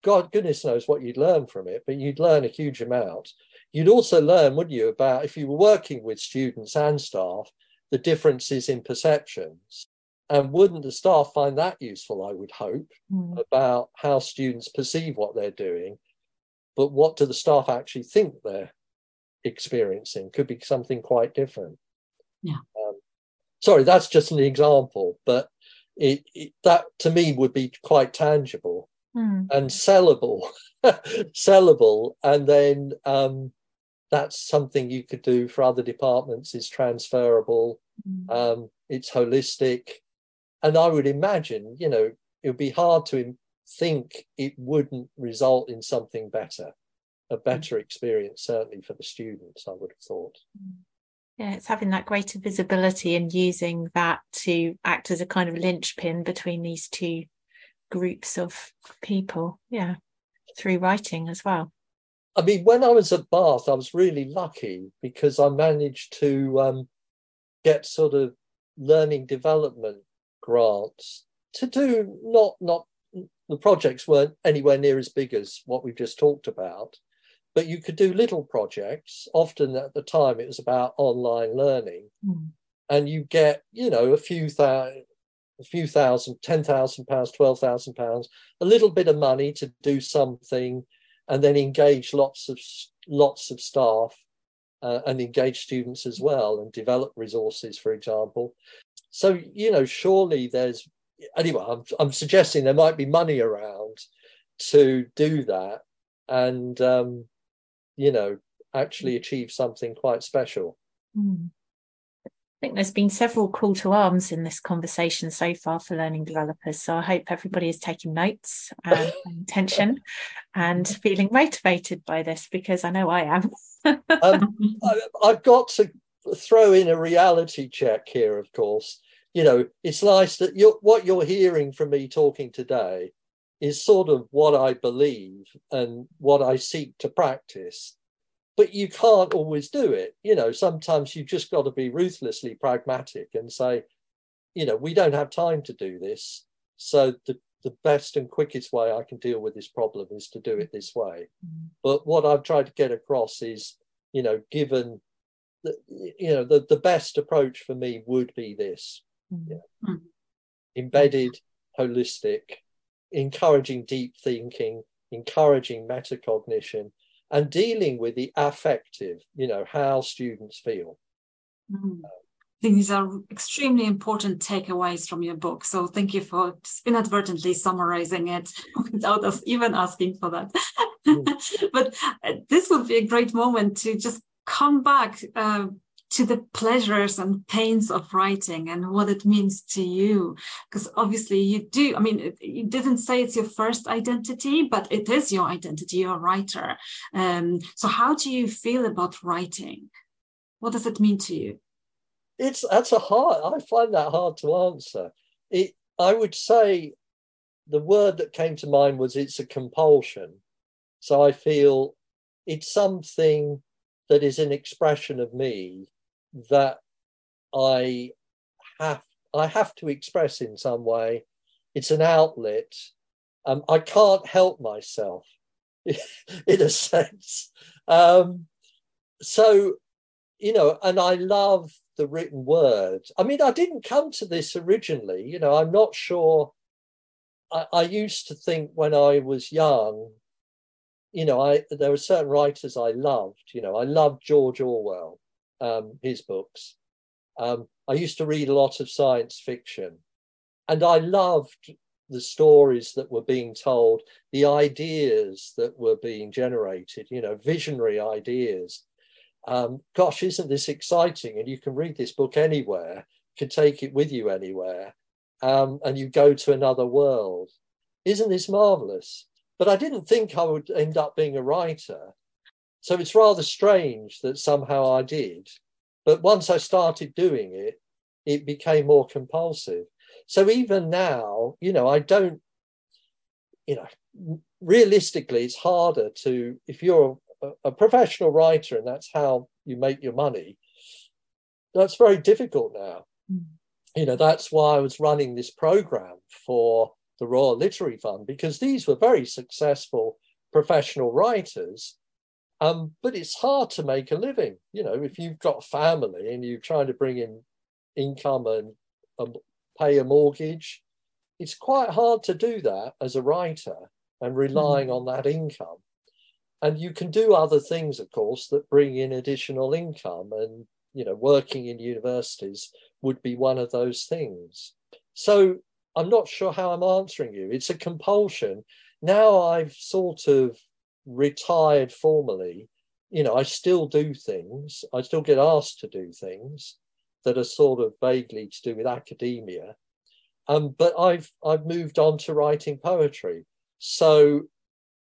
God, goodness knows what you'd learn from it, but you'd learn a huge amount. You'd also learn, wouldn't you, about if you were working with students and staff, the differences in perceptions. And wouldn't the staff find that useful, I would hope, mm. about how students perceive what they're doing? But what do the staff actually think they're experiencing could be something quite different.
Yeah. Um,
sorry, that's just an example, but it, it, that to me would be quite tangible
mm.
and sellable, <laughs> sellable, and then um, that's something you could do for other departments. Is transferable. Mm. Um, it's holistic, and I would imagine, you know, it would be hard to think it wouldn't result in something better a better experience, certainly for the students, I would have thought.
Yeah, it's having that greater visibility and using that to act as a kind of linchpin between these two groups of people. Yeah, through writing as well.
I mean, when I was at Bath, I was really lucky because I managed to um, get sort of learning development grants to do not not the projects weren't anywhere near as big as what we've just talked about, but you could do little projects. Often at the time, it was about online learning,
mm.
and you get you know a few thousand, a few thousand, ten thousand pounds, twelve thousand pounds, a little bit of money to do something, and then engage lots of lots of staff uh, and engage students as well, and develop resources, for example. So you know, surely there's anyway. I'm I'm suggesting there might be money around to do that and um, you know, actually achieve something quite special.
Mm. I think there's been several call to arms in this conversation so far for learning developers. So I hope everybody is taking notes and <laughs> attention and feeling motivated by this because I know I am.
um, I, have got to throw in a reality check here, of course. You know, it's nice that you're, what you're hearing from me talking today is sort of what I believe and what I seek to practice. But you can't always do it. You know, sometimes you've just got to be ruthlessly pragmatic and say, you know, we don't have time to do this. So the, the best and quickest way I can deal with this problem is to do it this way.
Mm-hmm.
But what I've tried to get across is, you know, given the, you know, the, the best approach for me would be this.
Mm-hmm.
Yeah. Embedded, holistic, encouraging deep thinking, encouraging metacognition, and dealing with the affective, you know, how students feel.
Mm. These are extremely important takeaways from your book. So thank you for inadvertently summarizing it <laughs> without us even asking for that. Mm. <laughs> but uh, this would be a great moment to just come back uh, to the pleasures and pains of writing and what it means to you. Because obviously you do i mean you didn't say it's your first identity but it is your identity you're a writer. Um, so how do you feel about writing? What does it mean to you?
It's that's a hard i find that hard to answer. It i would say the word that came to mind was it's a compulsion. So i feel it's something that is an expression of me that I have I have to express in some way. It's an outlet. Um, I can't help myself, <laughs> in a sense. Um, so, you know, and I love the written word. I mean, I didn't come to this originally. You know, I'm not sure. I, I used to think when I was young you know, I there were certain writers I loved. You know, I loved George Orwell, um, his books. Um, I used to read a lot of science fiction, and I loved the stories that were being told, the ideas that were being generated. You know, visionary ideas. Um, gosh, isn't this exciting? And you can read this book anywhere, can take it with you anywhere, um, and you go to another world. Isn't this marvelous? But I didn't think I would end up being a writer. So it's rather strange that somehow I did. But once I started doing it, it became more compulsive. So even now, you know, I don't, you know, realistically, it's harder to, if you're a, a professional writer and that's how you make your money, that's very difficult now. Mm. You know, that's why I was running this program for the Royal Literary Fund because these were very successful professional writers. Um, but it's hard to make a living. You know, if you've got family and you're trying to bring in income and um, pay a mortgage, it's quite hard to do that as a writer and relying mm. on that income. And you can do other things, of course, that bring in additional income. And, you know, working in universities would be one of those things. So I'm not sure how I'm answering you. It's a compulsion. Now I've sort of retired formally. You know, I still do things. I still get asked to do things that are sort of vaguely to do with academia. Um, but I've I've moved on to writing poetry. So,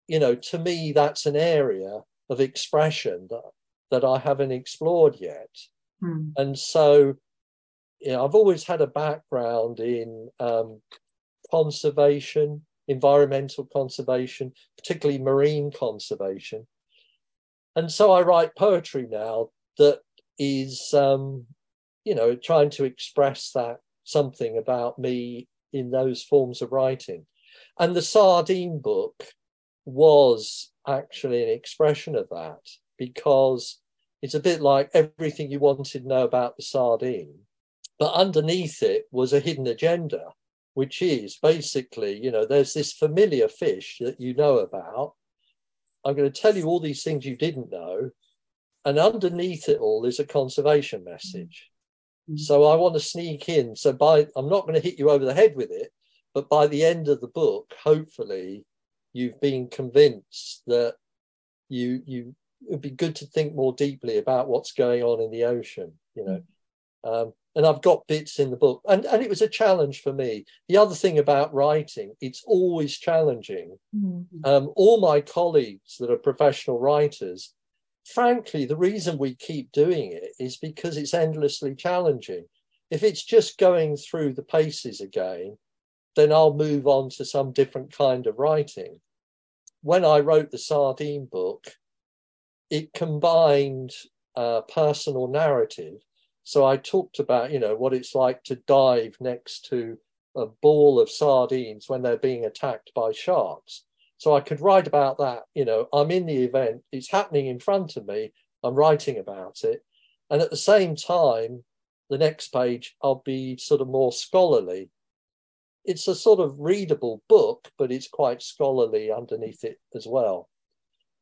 you know, to me, that's an area of expression that, that I haven't explored yet. Hmm. And so you know, I've always had a background in um, conservation, environmental conservation, particularly marine conservation. And so I write poetry now that is, um, you know, trying to express that something about me in those forms of writing. And the Sardine book was actually an expression of that because it's a bit like everything you wanted to know about the sardine but underneath it was a hidden agenda, which is basically, you know, there's this familiar fish that you know about. I'm going to tell you all these things you didn't know. And underneath it all is a conservation message. Mm-hmm. So I want to sneak in. So by I'm not going to hit you over the head with it, but by the end of the book, hopefully you've been convinced that you you it would be good to think more deeply about what's going on in the ocean, you know. Mm-hmm. Um, and I've got bits in the book. And, and it was a challenge for me. The other thing about writing, it's always challenging. Mm-hmm. Um, all my colleagues that are professional writers, frankly, the reason we keep doing it is because it's endlessly challenging. If it's just going through the paces again, then I'll move on to some different kind of writing. When I wrote the Sardine book, it combined uh, personal narrative so I talked about, you know, what it's like to dive next to a ball of sardines when they're being attacked by sharks. So I could write about that. You know, I'm in the event, it's happening in front of me, I'm writing about it. And at the same time, the next page, I'll be sort of more scholarly. It's a sort of readable book, but it's quite scholarly underneath it as well.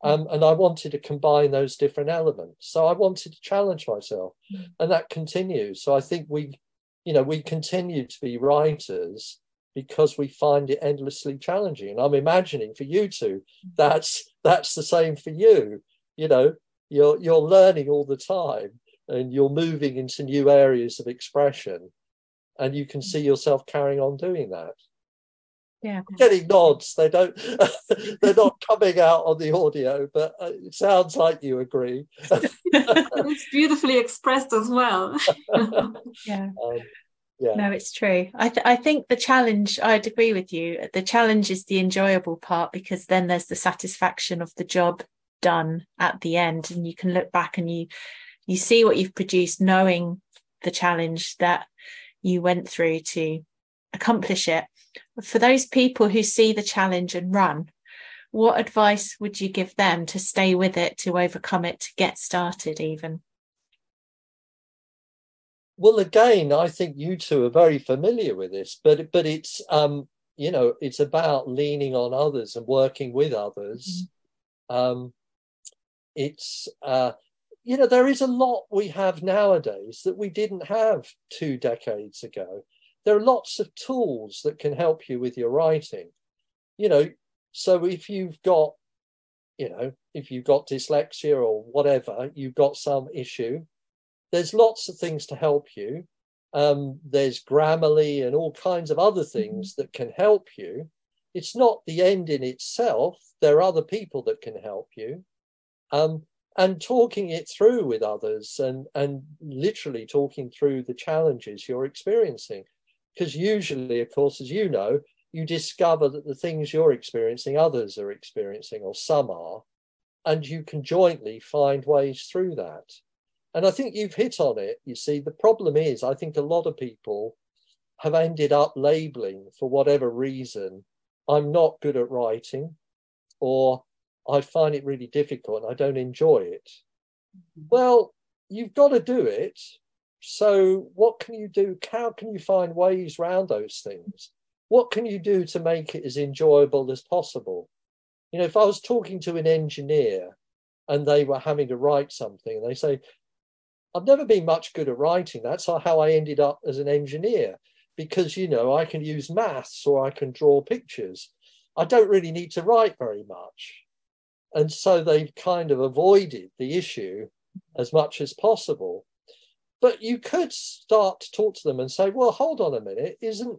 Um, and I wanted to combine those different elements. So I wanted to challenge myself, mm. and that continues. So I think we, you know, we continue to be writers because we find it endlessly challenging. And I'm imagining for you two, mm. that's that's the same for you. You know, you're you're learning all the time, and you're moving into new areas of expression, and you can mm. see yourself carrying on doing that
yeah
getting nods they don't <laughs> they're not coming out on the audio but uh, it sounds like you agree <laughs>
it's beautifully expressed as well <laughs>
yeah um, yeah. No, it's true. I th- I think the challenge. I'd agree with you. The challenge is the enjoyable part because then there's the satisfaction of the job done at the end, and you can look back and you you see what you've produced, knowing the challenge that you went through to accomplish it. For those people who see the challenge and run, what advice would you give them to stay with it, to overcome it, to get started, even?
Well, again, I think you two are very familiar with this, but but it's um, you know it's about leaning on others and working with others, Um, it's uh, you know there is a lot we have nowadays that we didn't have two decades ago. There are lots of tools that can help you with your writing. You know, so if you've got, you know, if you've got dyslexia or whatever, you've got some issue. There's lots of things to help you. Um, there's Grammarly and all kinds of other mm-hmm. things that can help you. It's not the end in itself. There are other people that can help you. Um, and talking it through with others and, and literally talking through the challenges you're experiencing. Because usually, of course, as you know, you discover that the things you're experiencing, others are experiencing, or some are, and you can jointly find ways through that. And I think you've hit on it. You see, the problem is, I think a lot of people have ended up labeling for whatever reason, I'm not good at writing, or I find it really difficult and I don't enjoy it. Mm-hmm. Well, you've got to do it. So, what can you do? How can you find ways around those things? What can you do to make it as enjoyable as possible? You know, if I was talking to an engineer and they were having to write something and they say, I've never been much good at writing. That's how I ended up as an engineer because, you know, I can use maths or I can draw pictures. I don't really need to write very much. And so they've kind of avoided the issue as much as possible. But you could start to talk to them and say, well, hold on a minute, isn't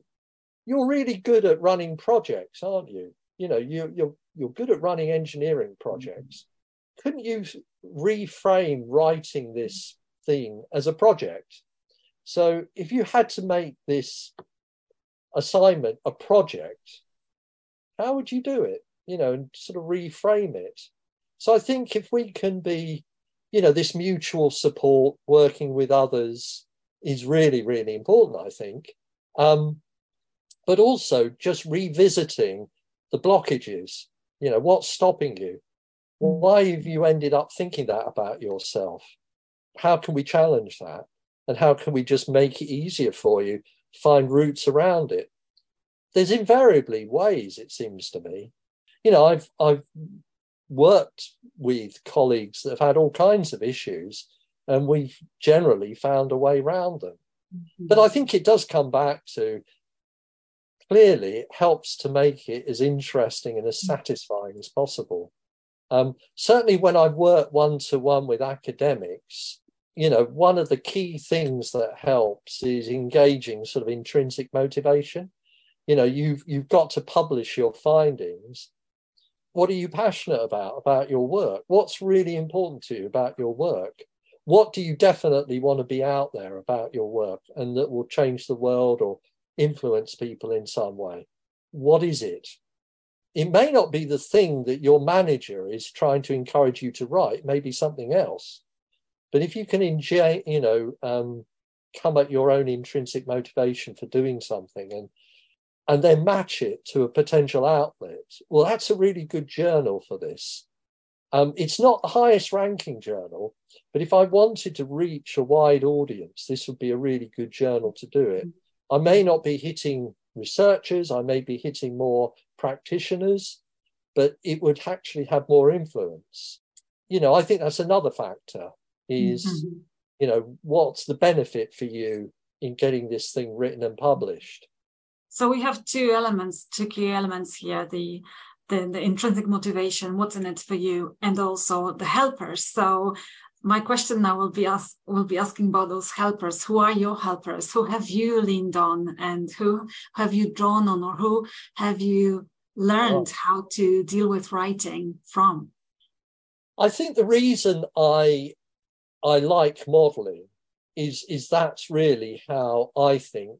you're really good at running projects, aren't you? You know, you, you're you're good at running engineering mm-hmm. projects. Couldn't you reframe writing this thing as a project. So if you had to make this assignment a project, how would you do it? You know, and sort of reframe it. So I think if we can be, you know, this mutual support, working with others is really, really important, I think. Um, but also just revisiting the blockages. You know, what's stopping you? Why have you ended up thinking that about yourself? how can we challenge that? And how can we just make it easier for you, find routes around it? There's invariably ways, it seems to me. You know, I've I've worked with colleagues that have had all kinds of issues, and we've generally found a way around them. Mm-hmm. But I think it does come back to clearly it helps to make it as interesting and as mm. satisfying as possible. Um, certainly, when I've worked one to one with academics, you know, one of the key things that helps is engaging sort of intrinsic motivation. You know, you've you've got to publish your findings. What are you passionate about about your work? What's really important to you about your work? What do you definitely want to be out there about your work and that will change the world or influence people in some way? What is it? It may not be the thing that your manager is trying to encourage you to write, maybe something else but if you can enjoy, you know, um, come at your own intrinsic motivation for doing something and and then match it to a potential outlet, well, that's a really good journal for this. Um, it's not the highest ranking journal, but if I wanted to reach a wide audience, this would be a really good journal to do it. I may not be hitting researchers, I may be hitting more practitioners, but it would actually have more influence. You know, I think that's another factor is mm-hmm. you know what's the benefit for you in getting this thing written and published
so we have two elements two key elements here the the, the intrinsic motivation what's in it for you and also the helpers. So my question now will be ask, will be asking about those helpers. Who are your helpers? Who have you leaned on and who have you drawn on or who have you learned how to deal with writing from?
I think the reason i I like modeling is is that's really how I think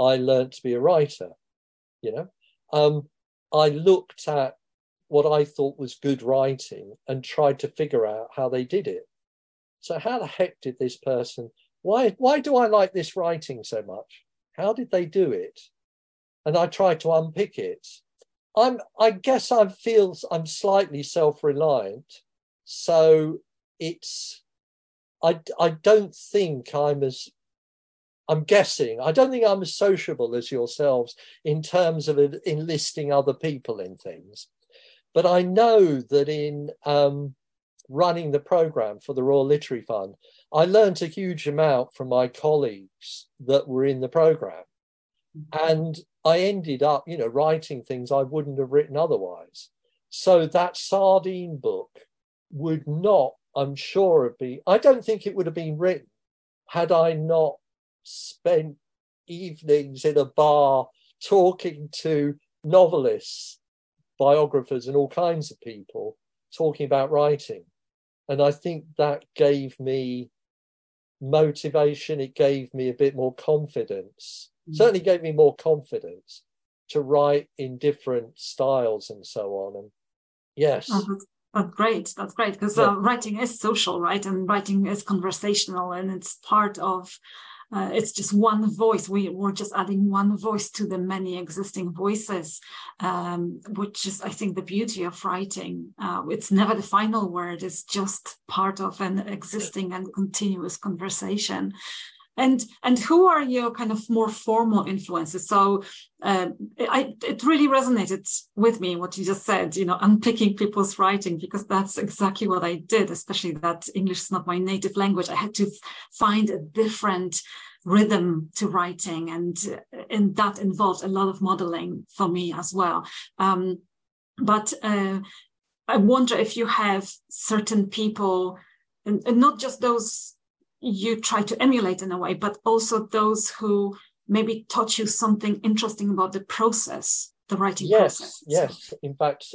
I learned to be a writer. You know, um, I looked at what I thought was good writing and tried to figure out how they did it. So how the heck did this person? Why why do I like this writing so much? How did they do it? And I tried to unpick it. I'm I guess I feel I'm slightly self-reliant. So it's I, I don't think I'm as I'm guessing. I don't think I'm as sociable as yourselves in terms of enlisting other people in things. but I know that in um, running the program for the Royal Literary Fund, I learned a huge amount from my colleagues that were in the program. And I ended up, you know, writing things I wouldn't have written otherwise. So that sardine book would not, I'm sure, have been, I don't think it would have been written had I not spent evenings in a bar talking to novelists, biographers, and all kinds of people talking about writing. And I think that gave me motivation, it gave me a bit more confidence, mm. certainly gave me more confidence to write in different styles and so on. And yes.
Oh, that's, that's great. That's great because yeah. uh, writing is social, right? And writing is conversational and it's part of uh, it's just one voice. We, we're just adding one voice to the many existing voices, um, which is, I think, the beauty of writing. Uh, it's never the final word, it's just part of an existing and continuous conversation and and who are your kind of more formal influences? So uh, I, it really resonated with me what you just said you know unpicking people's writing because that's exactly what i did especially that english is not my native language. I had to find a different rhythm to writing and and that involved a lot of modeling for me as well. Um, but uh, i wonder if you have certain people and, and not just those you try to emulate in a way, but also those who maybe taught you something interesting about the process, the writing
yes,
process.
Yes, in fact,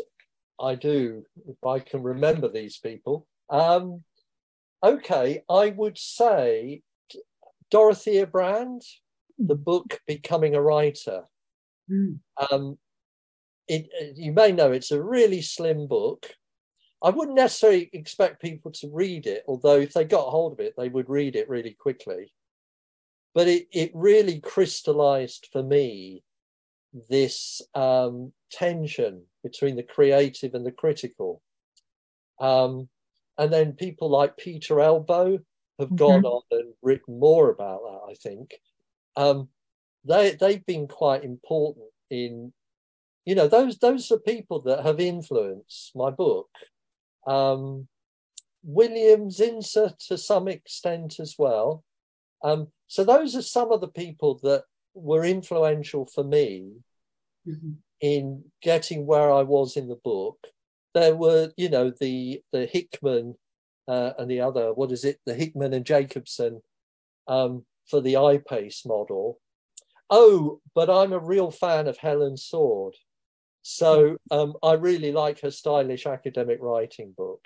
I do, if I can remember these people. Um, okay, I would say Dorothea Brande, the hmm. book Becoming a Writer. Mm. Um, it, you may know it's a really slim book. I wouldn't necessarily expect people to read it, although if they got hold of it, they would read it really quickly. But it, it really crystallized for me this um, tension between the creative and the critical. Um, and then people like Peter Elbow have mm-hmm. gone on and written more about that, I think. Um, they, they've been quite important in, you know, those, those are people that have influenced my book um, William Zinsser to some extent as well. Um, so those are some of the people that were influential for me mm-hmm. in getting where I was in the book. There were, you know, the the Hickman uh, and the other, what is it, the Hickman and Jacobson um, for the I-Pace model. Oh, but I'm a real fan of Helen Sword. So um, I really like her stylish academic writing book.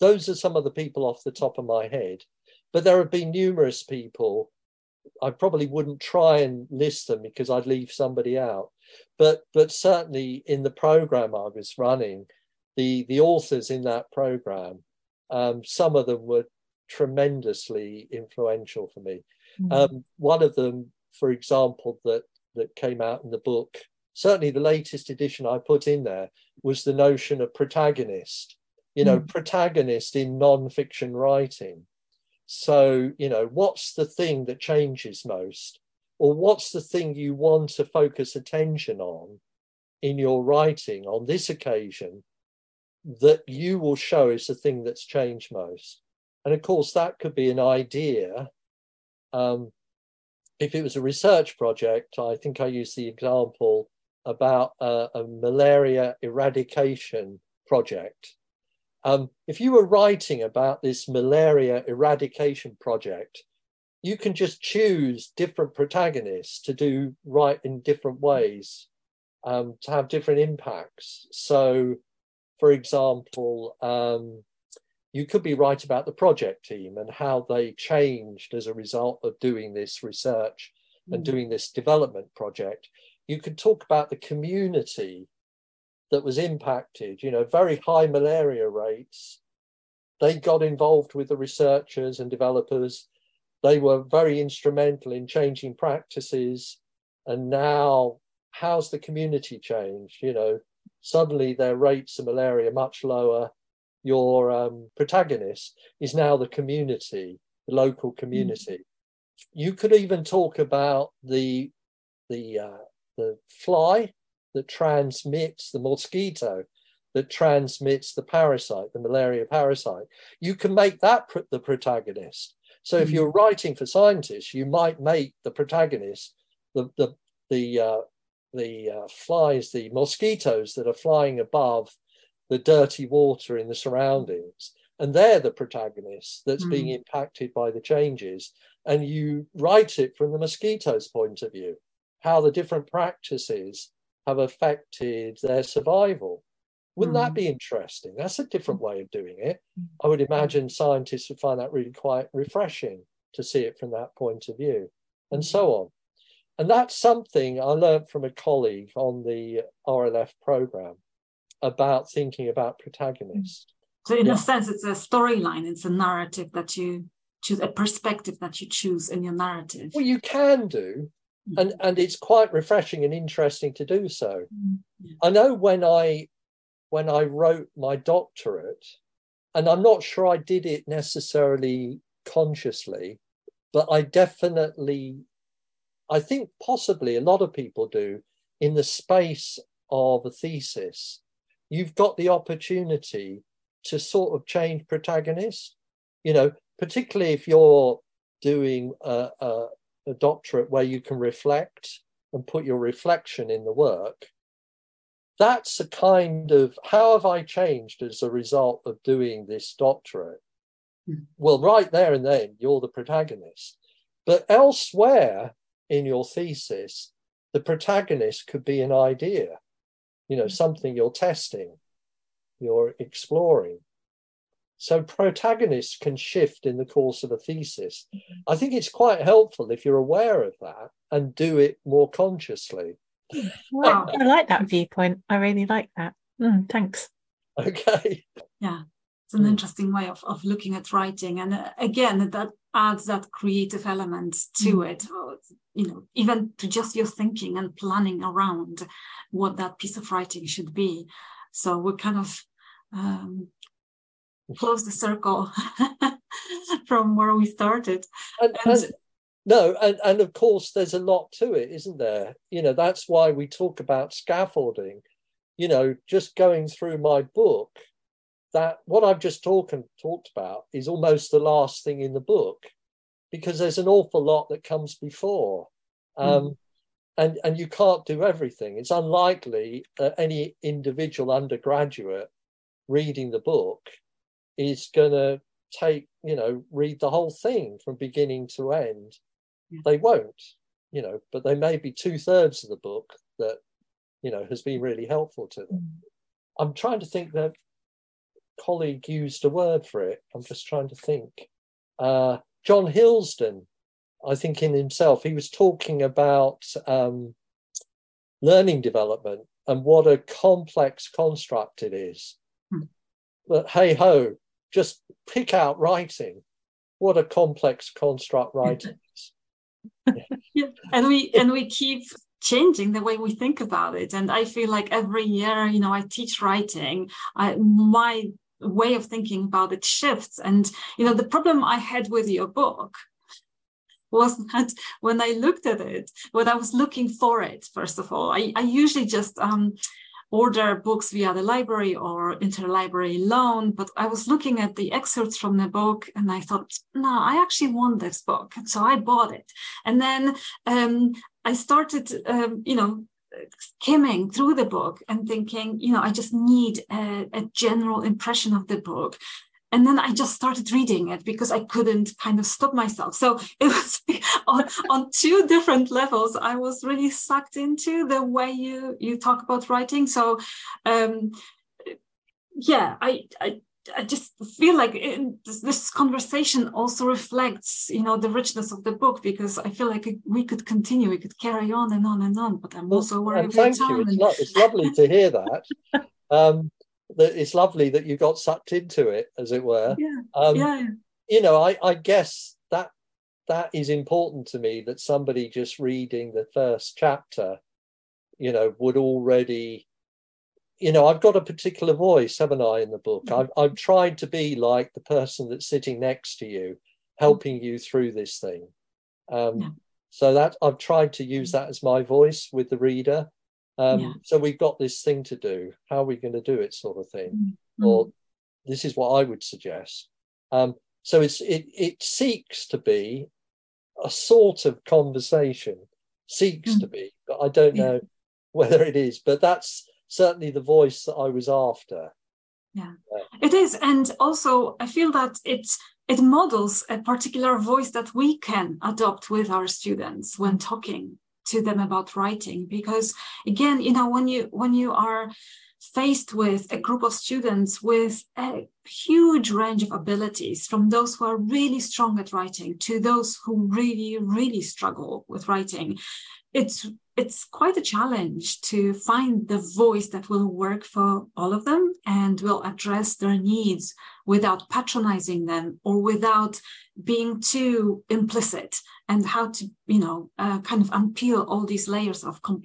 Those are some of the people off the top of my head. But there have been numerous people. I probably wouldn't try and list them because I'd leave somebody out. But but certainly in the program I was running, the the authors in that program, um, some of them were tremendously influential for me. Mm-hmm. Um, one of them, for example, that that came out in the book certainly the latest edition I put in there was the notion of protagonist, you know, mm. protagonist in non-fiction writing. So, you know, what's the thing that changes most? Or what's the thing you want to focus attention on in your writing on this occasion that you will show is the thing that's changed most? And of course, that could be an idea. Um, if it was a research project, I think I used the example about a, a malaria eradication project. Um, if you were writing about this malaria eradication project, you can just choose different protagonists to do right in different ways um, to have different impacts. So, for example, um, you could be right about the project team and how they changed as a result of doing this research and mm. doing this development project you could talk about the community that was impacted, you know, very high malaria rates. They got involved with the researchers and developers. They were very instrumental in changing practices. And now, how's the community changed? You know, suddenly their rates of malaria much lower. Your um, protagonist is now the community, the local community. Mm. You could even talk about the the uh, the fly that transmits the mosquito that transmits the parasite, the malaria parasite. You can make that pr- the protagonist. So if you're writing for scientists, you might make the protagonist the the the uh, the uh, flies, the mosquitoes that are flying above the dirty water in the surroundings, and they're the protagonist that's mm. being impacted by the changes. And you write it from the mosquitoes' point of view, how the different practices have affected their survival. Wouldn't mm. that hmm. be interesting? That's a different way of doing it. Hmm. I would imagine scientists would find that really quite refreshing to see it from that point of view, and so hmm. on. And that's something I learned from a colleague on the RLF program about thinking about protagonists.
So, in yeah. a sense, it's a storyline, it's a narrative that you choose, a perspective that you choose in your narrative.
Well, you can do. And, and it's quite refreshing and interesting to do so. Mm. I know when I when I wrote my doctorate, and I'm not sure I did it necessarily consciously, but I definitely, I think possibly a lot of people do in the space of a thesis. You've got the opportunity to sort of change protagonist, you know, particularly if you're doing a, a, a doctorate where you can reflect and put your reflection in the work that's a kind of how have I changed as a result of doing this doctorate? Mm. Well, right there and then, you're the protagonist. But elsewhere in your thesis, the protagonist could be an idea, you know, mm. something you're testing, you're exploring. So protagonists can shift in the course of a thesis. Mm-hmm. I think it's quite helpful if you're aware of that and do it more consciously.
Wow. I, I, like that viewpoint. I really like that. Mm, thanks.
Okay.
Yeah, it's an mm. interesting way of, of looking at writing. And uh, again, that adds that creative element to mm. it, or, you know, even to just your thinking and planning around what that piece of writing should be. So we're kind of um, close the circle <laughs> from where we started.
And, and, no, and, and of course, there's a lot to it, isn't there? You know, that's why we talk about scaffolding. You know, just going through my book, that what I've just talked talked about is almost the last thing in the book, because there's an awful lot that comes before, hmm. um, mm. and and you can't do everything. It's unlikely that any individual undergraduate reading the book is going to take you know read the whole thing from beginning to end they won't, you know, but they may be two thirds of the book that, you know, has been really helpful to them. Mm. I'm trying to think that colleague used a word for it. I'm just trying to think. Uh, John Hilsdon, I think in himself, he was talking about um, learning development and what a complex construct it is. But hey ho, just pick out writing. What a complex construct writing is <laughs>
yeah. and we and we keep changing the way we think about it and i feel like every year you know i teach writing I, my way of thinking about it shifts and you know the problem i had with your book was that when i looked at it when i was looking for it first of all i, I usually just um, order books via the library or interlibrary loan. But I was looking at the excerpts from the book and I thought, no, I actually want this book. So I bought it. And then um, I started, um, you know, skimming through the book and thinking, you know, I just need a, a general impression of the book and then I just started reading it because I couldn't kind of stop myself. So it was <laughs> on, on two different levels. I was really sucked into the way you you talk about writing. So um, yeah, I, I I just feel like it, this, conversation also reflects, you know, the richness of the book because I feel like we could continue, we could carry on and on and on. But I'm also worried.
about thank you. It's, lo- it's lovely to hear that. <laughs> Um, that it's lovely that you got sucked into it, as it were.
Yeah. Um, yeah.
You know, I, I guess that that is important to me that somebody just reading the first chapter, you know, would already, you know, I've got a particular voice, haven't I, in the book? Mm-hmm. I've, I've tried to be like the person that's sitting next to you, helping mm-hmm. you through this thing. Um, yeah. So that I've tried to use that as my voice with the reader. Um,
Yeah.
So we've got this thing to do. How are we going to do it, sort of thing?
Mm.
Or this is what I would suggest. Um, so it's it it seeks to be a sort of conversation, seeks
Mm.
to be, but I don't
Yeah.
know whether it is. But that's certainly the voice that I was after. Yeah.
It is, and also I feel that it's it models a particular voice that we can adopt with our students when talking to them about writing. Because again, you know, when you when you are faced with a group of students with a huge range of abilities, from those who are really strong at writing to those who really, really struggle with writing, it's it's quite a challenge to find the voice that will work for all of them and will address their needs without patronizing them or without being too implicit and how to you know uh, kind of unpeel all these layers of com-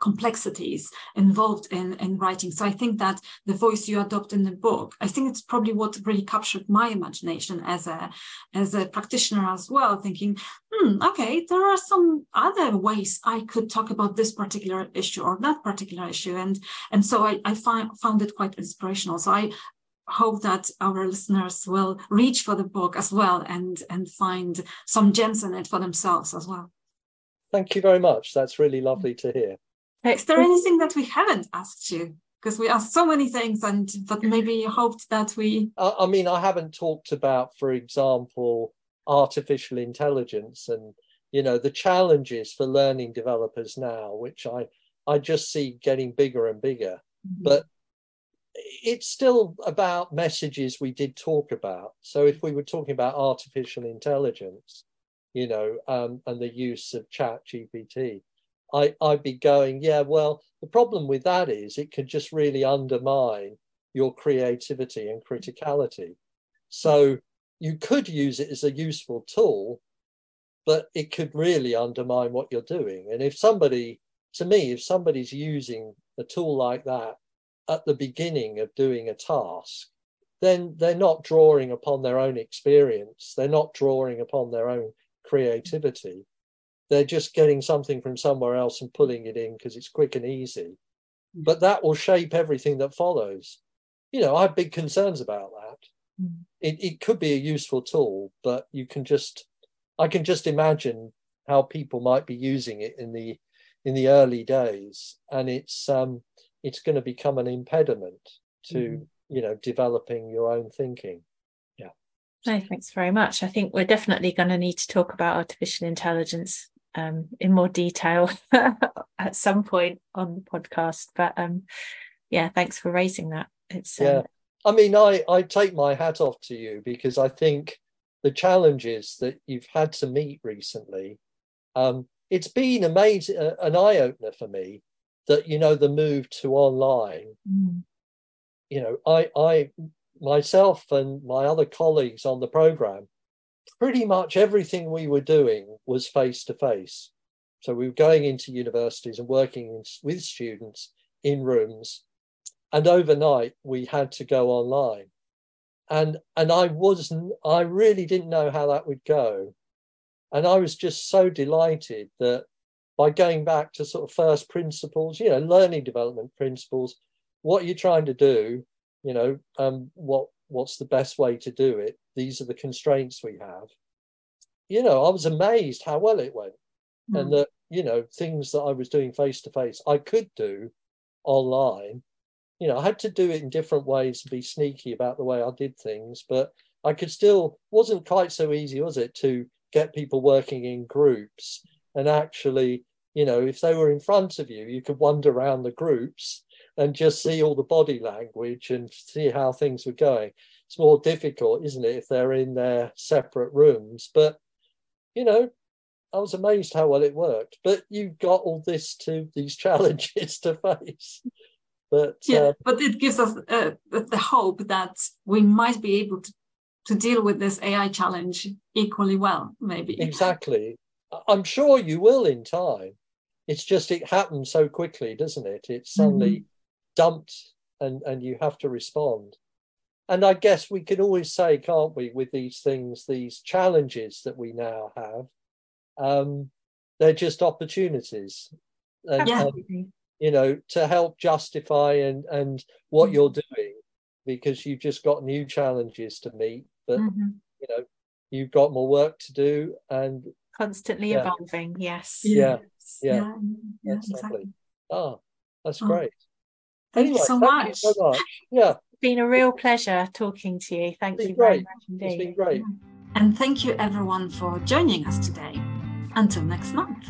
complexities involved in, in writing. So I think that the voice you adopt in the book, I think it's probably what really captured my imagination as a as a practitioner as well, thinking, hmm, okay, there are some other ways I could talk about this particular issue or that particular issue. And and so I, I find found it quite inspirational. So I hope that our listeners will reach for the book as well and and find some gems in it for themselves as well.
Thank you very much. That's really lovely to hear.
Is there anything that we haven't asked you? Because we asked so many things, and but maybe you hoped that we.
I, I mean, I haven't talked about, for example, artificial intelligence and you know the challenges for learning developers now, which I I just see getting bigger and bigger. But it's still about messages we did talk about. So if we were talking about artificial intelligence, you know, um, and the use of Chat GPT, I, I'd be going, yeah, well, the problem with that is it could just really undermine your creativity and criticality. So you could use it as a useful tool, but it could really undermine what you're doing. And if somebody, to me, if somebody's using a tool like that at the beginning of doing a task, then they're not drawing upon their own experience. They're not drawing upon their own creativity. They're just getting something from somewhere else and pulling it in because it's quick and easy. But that will shape everything that follows. You know, I have big concerns about that.
Mm.
It, it could be a useful tool, but you can just, I can just imagine how people might be using it in the in the early days, and it's um, it's going to become an impediment to
Mhm.
you know developing your own thinking.
No, thanks very much. I think we're definitely going to need to talk about artificial intelligence um, in more detail <laughs> at some point on the podcast. But um, yeah, thanks for raising that. It's um,
Yeah. I mean, I, I take my hat off to you because I think the challenges that you've had to meet recently, um, it's been amazing, uh, an eye opener for me that, you know, the move to online,
mm,
you know, I, I, myself and my other colleagues on the program, pretty much everything we were doing was face to face. So we were going into universities and working with students in rooms and overnight we had to go online and and i wasn't i really didn't know how that would go and i was just so delighted that by going back to sort of first principles you know learning development principles what you're trying to do you know um what what's the best way to do it? These are the constraints we have. You know i was amazed how well it went
Mm.
and that you know things that i was doing face to face i could do online. You know i had to do it in different ways to be sneaky about the way i did things but i could still wasn't quite so easy was it to get people working in groups and actually you know if they were in front of you you could wander around the groups and just see all the body language and see how things were going it's more difficult isn't it if they're in their separate rooms but you know I was amazed how well it worked. But you got all this to these <laughs> challenges to face. But
Yeah,
uh,
but it gives us uh, the hope that we might be able to, to deal with this AI challenge equally well, maybe.
exactly, I'm sure you will in time. It's just it happens so quickly, doesn't it? It's suddenly dumped, and and you have to respond. And I guess we can always say, can't we, with these things, these challenges that we now have, um, they're just opportunities. And,
Yeah.
absolutely.
you know, to help justify and and what you're doing, because you've just got new challenges to meet. But
Mhm.
you know, you've got more work to do, and
Constantly
Yeah.
evolving. Yes.
Yeah.
Yes.
Yeah.
yeah, yeah,
That's
exactly.
ah, that's
Oh,
great.
Thank
anyway,
you so
thank
much.
you so much. Yeah,
It's been a real pleasure talking to you. Thank
It's
you
been
very
great.
much
it's
indeed.
been great.
And thank you everyone for joining us today. Until next month.